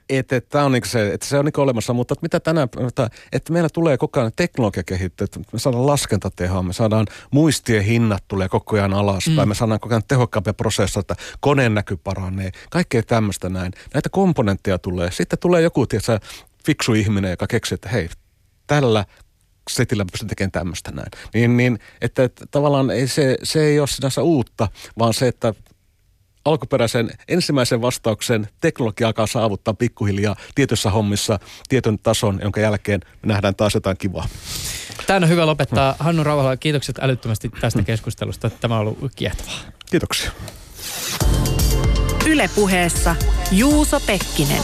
että, tämä on niin se, että se on niin olemassa, mutta että mitä tänään, että, että meillä tulee koko ajan teknologia kehittyä, että me saadaan laskentatehoa, me saadaan muistien hinnat tulee koko ajan alaspäin, mm. me saadaan koko ajan tehokkaampia prosesseja, että koneen näky paranee, kaikkea tämmöistä näin. Näitä komponentteja tulee. Sitten tulee joku, tiedätkö, fiksu ihminen, joka keksii, että hei, tällä setillä pystyn tekemään tämmöistä näin. Niin, niin että, että tavallaan ei se, se ei ole sinänsä uutta, vaan se, että alkuperäisen ensimmäisen vastauksen teknologia alkaa saavuttaa pikkuhiljaa tietyissä hommissa tietyn tason, jonka jälkeen me nähdään taas jotain kivaa. Tämä on hyvä lopettaa. Hannu Rauhala, kiitokset älyttömästi tästä keskustelusta. Tämä on ollut kiehtovaa. Kiitoksia. Ylepuheessa Juuso Pekkinen.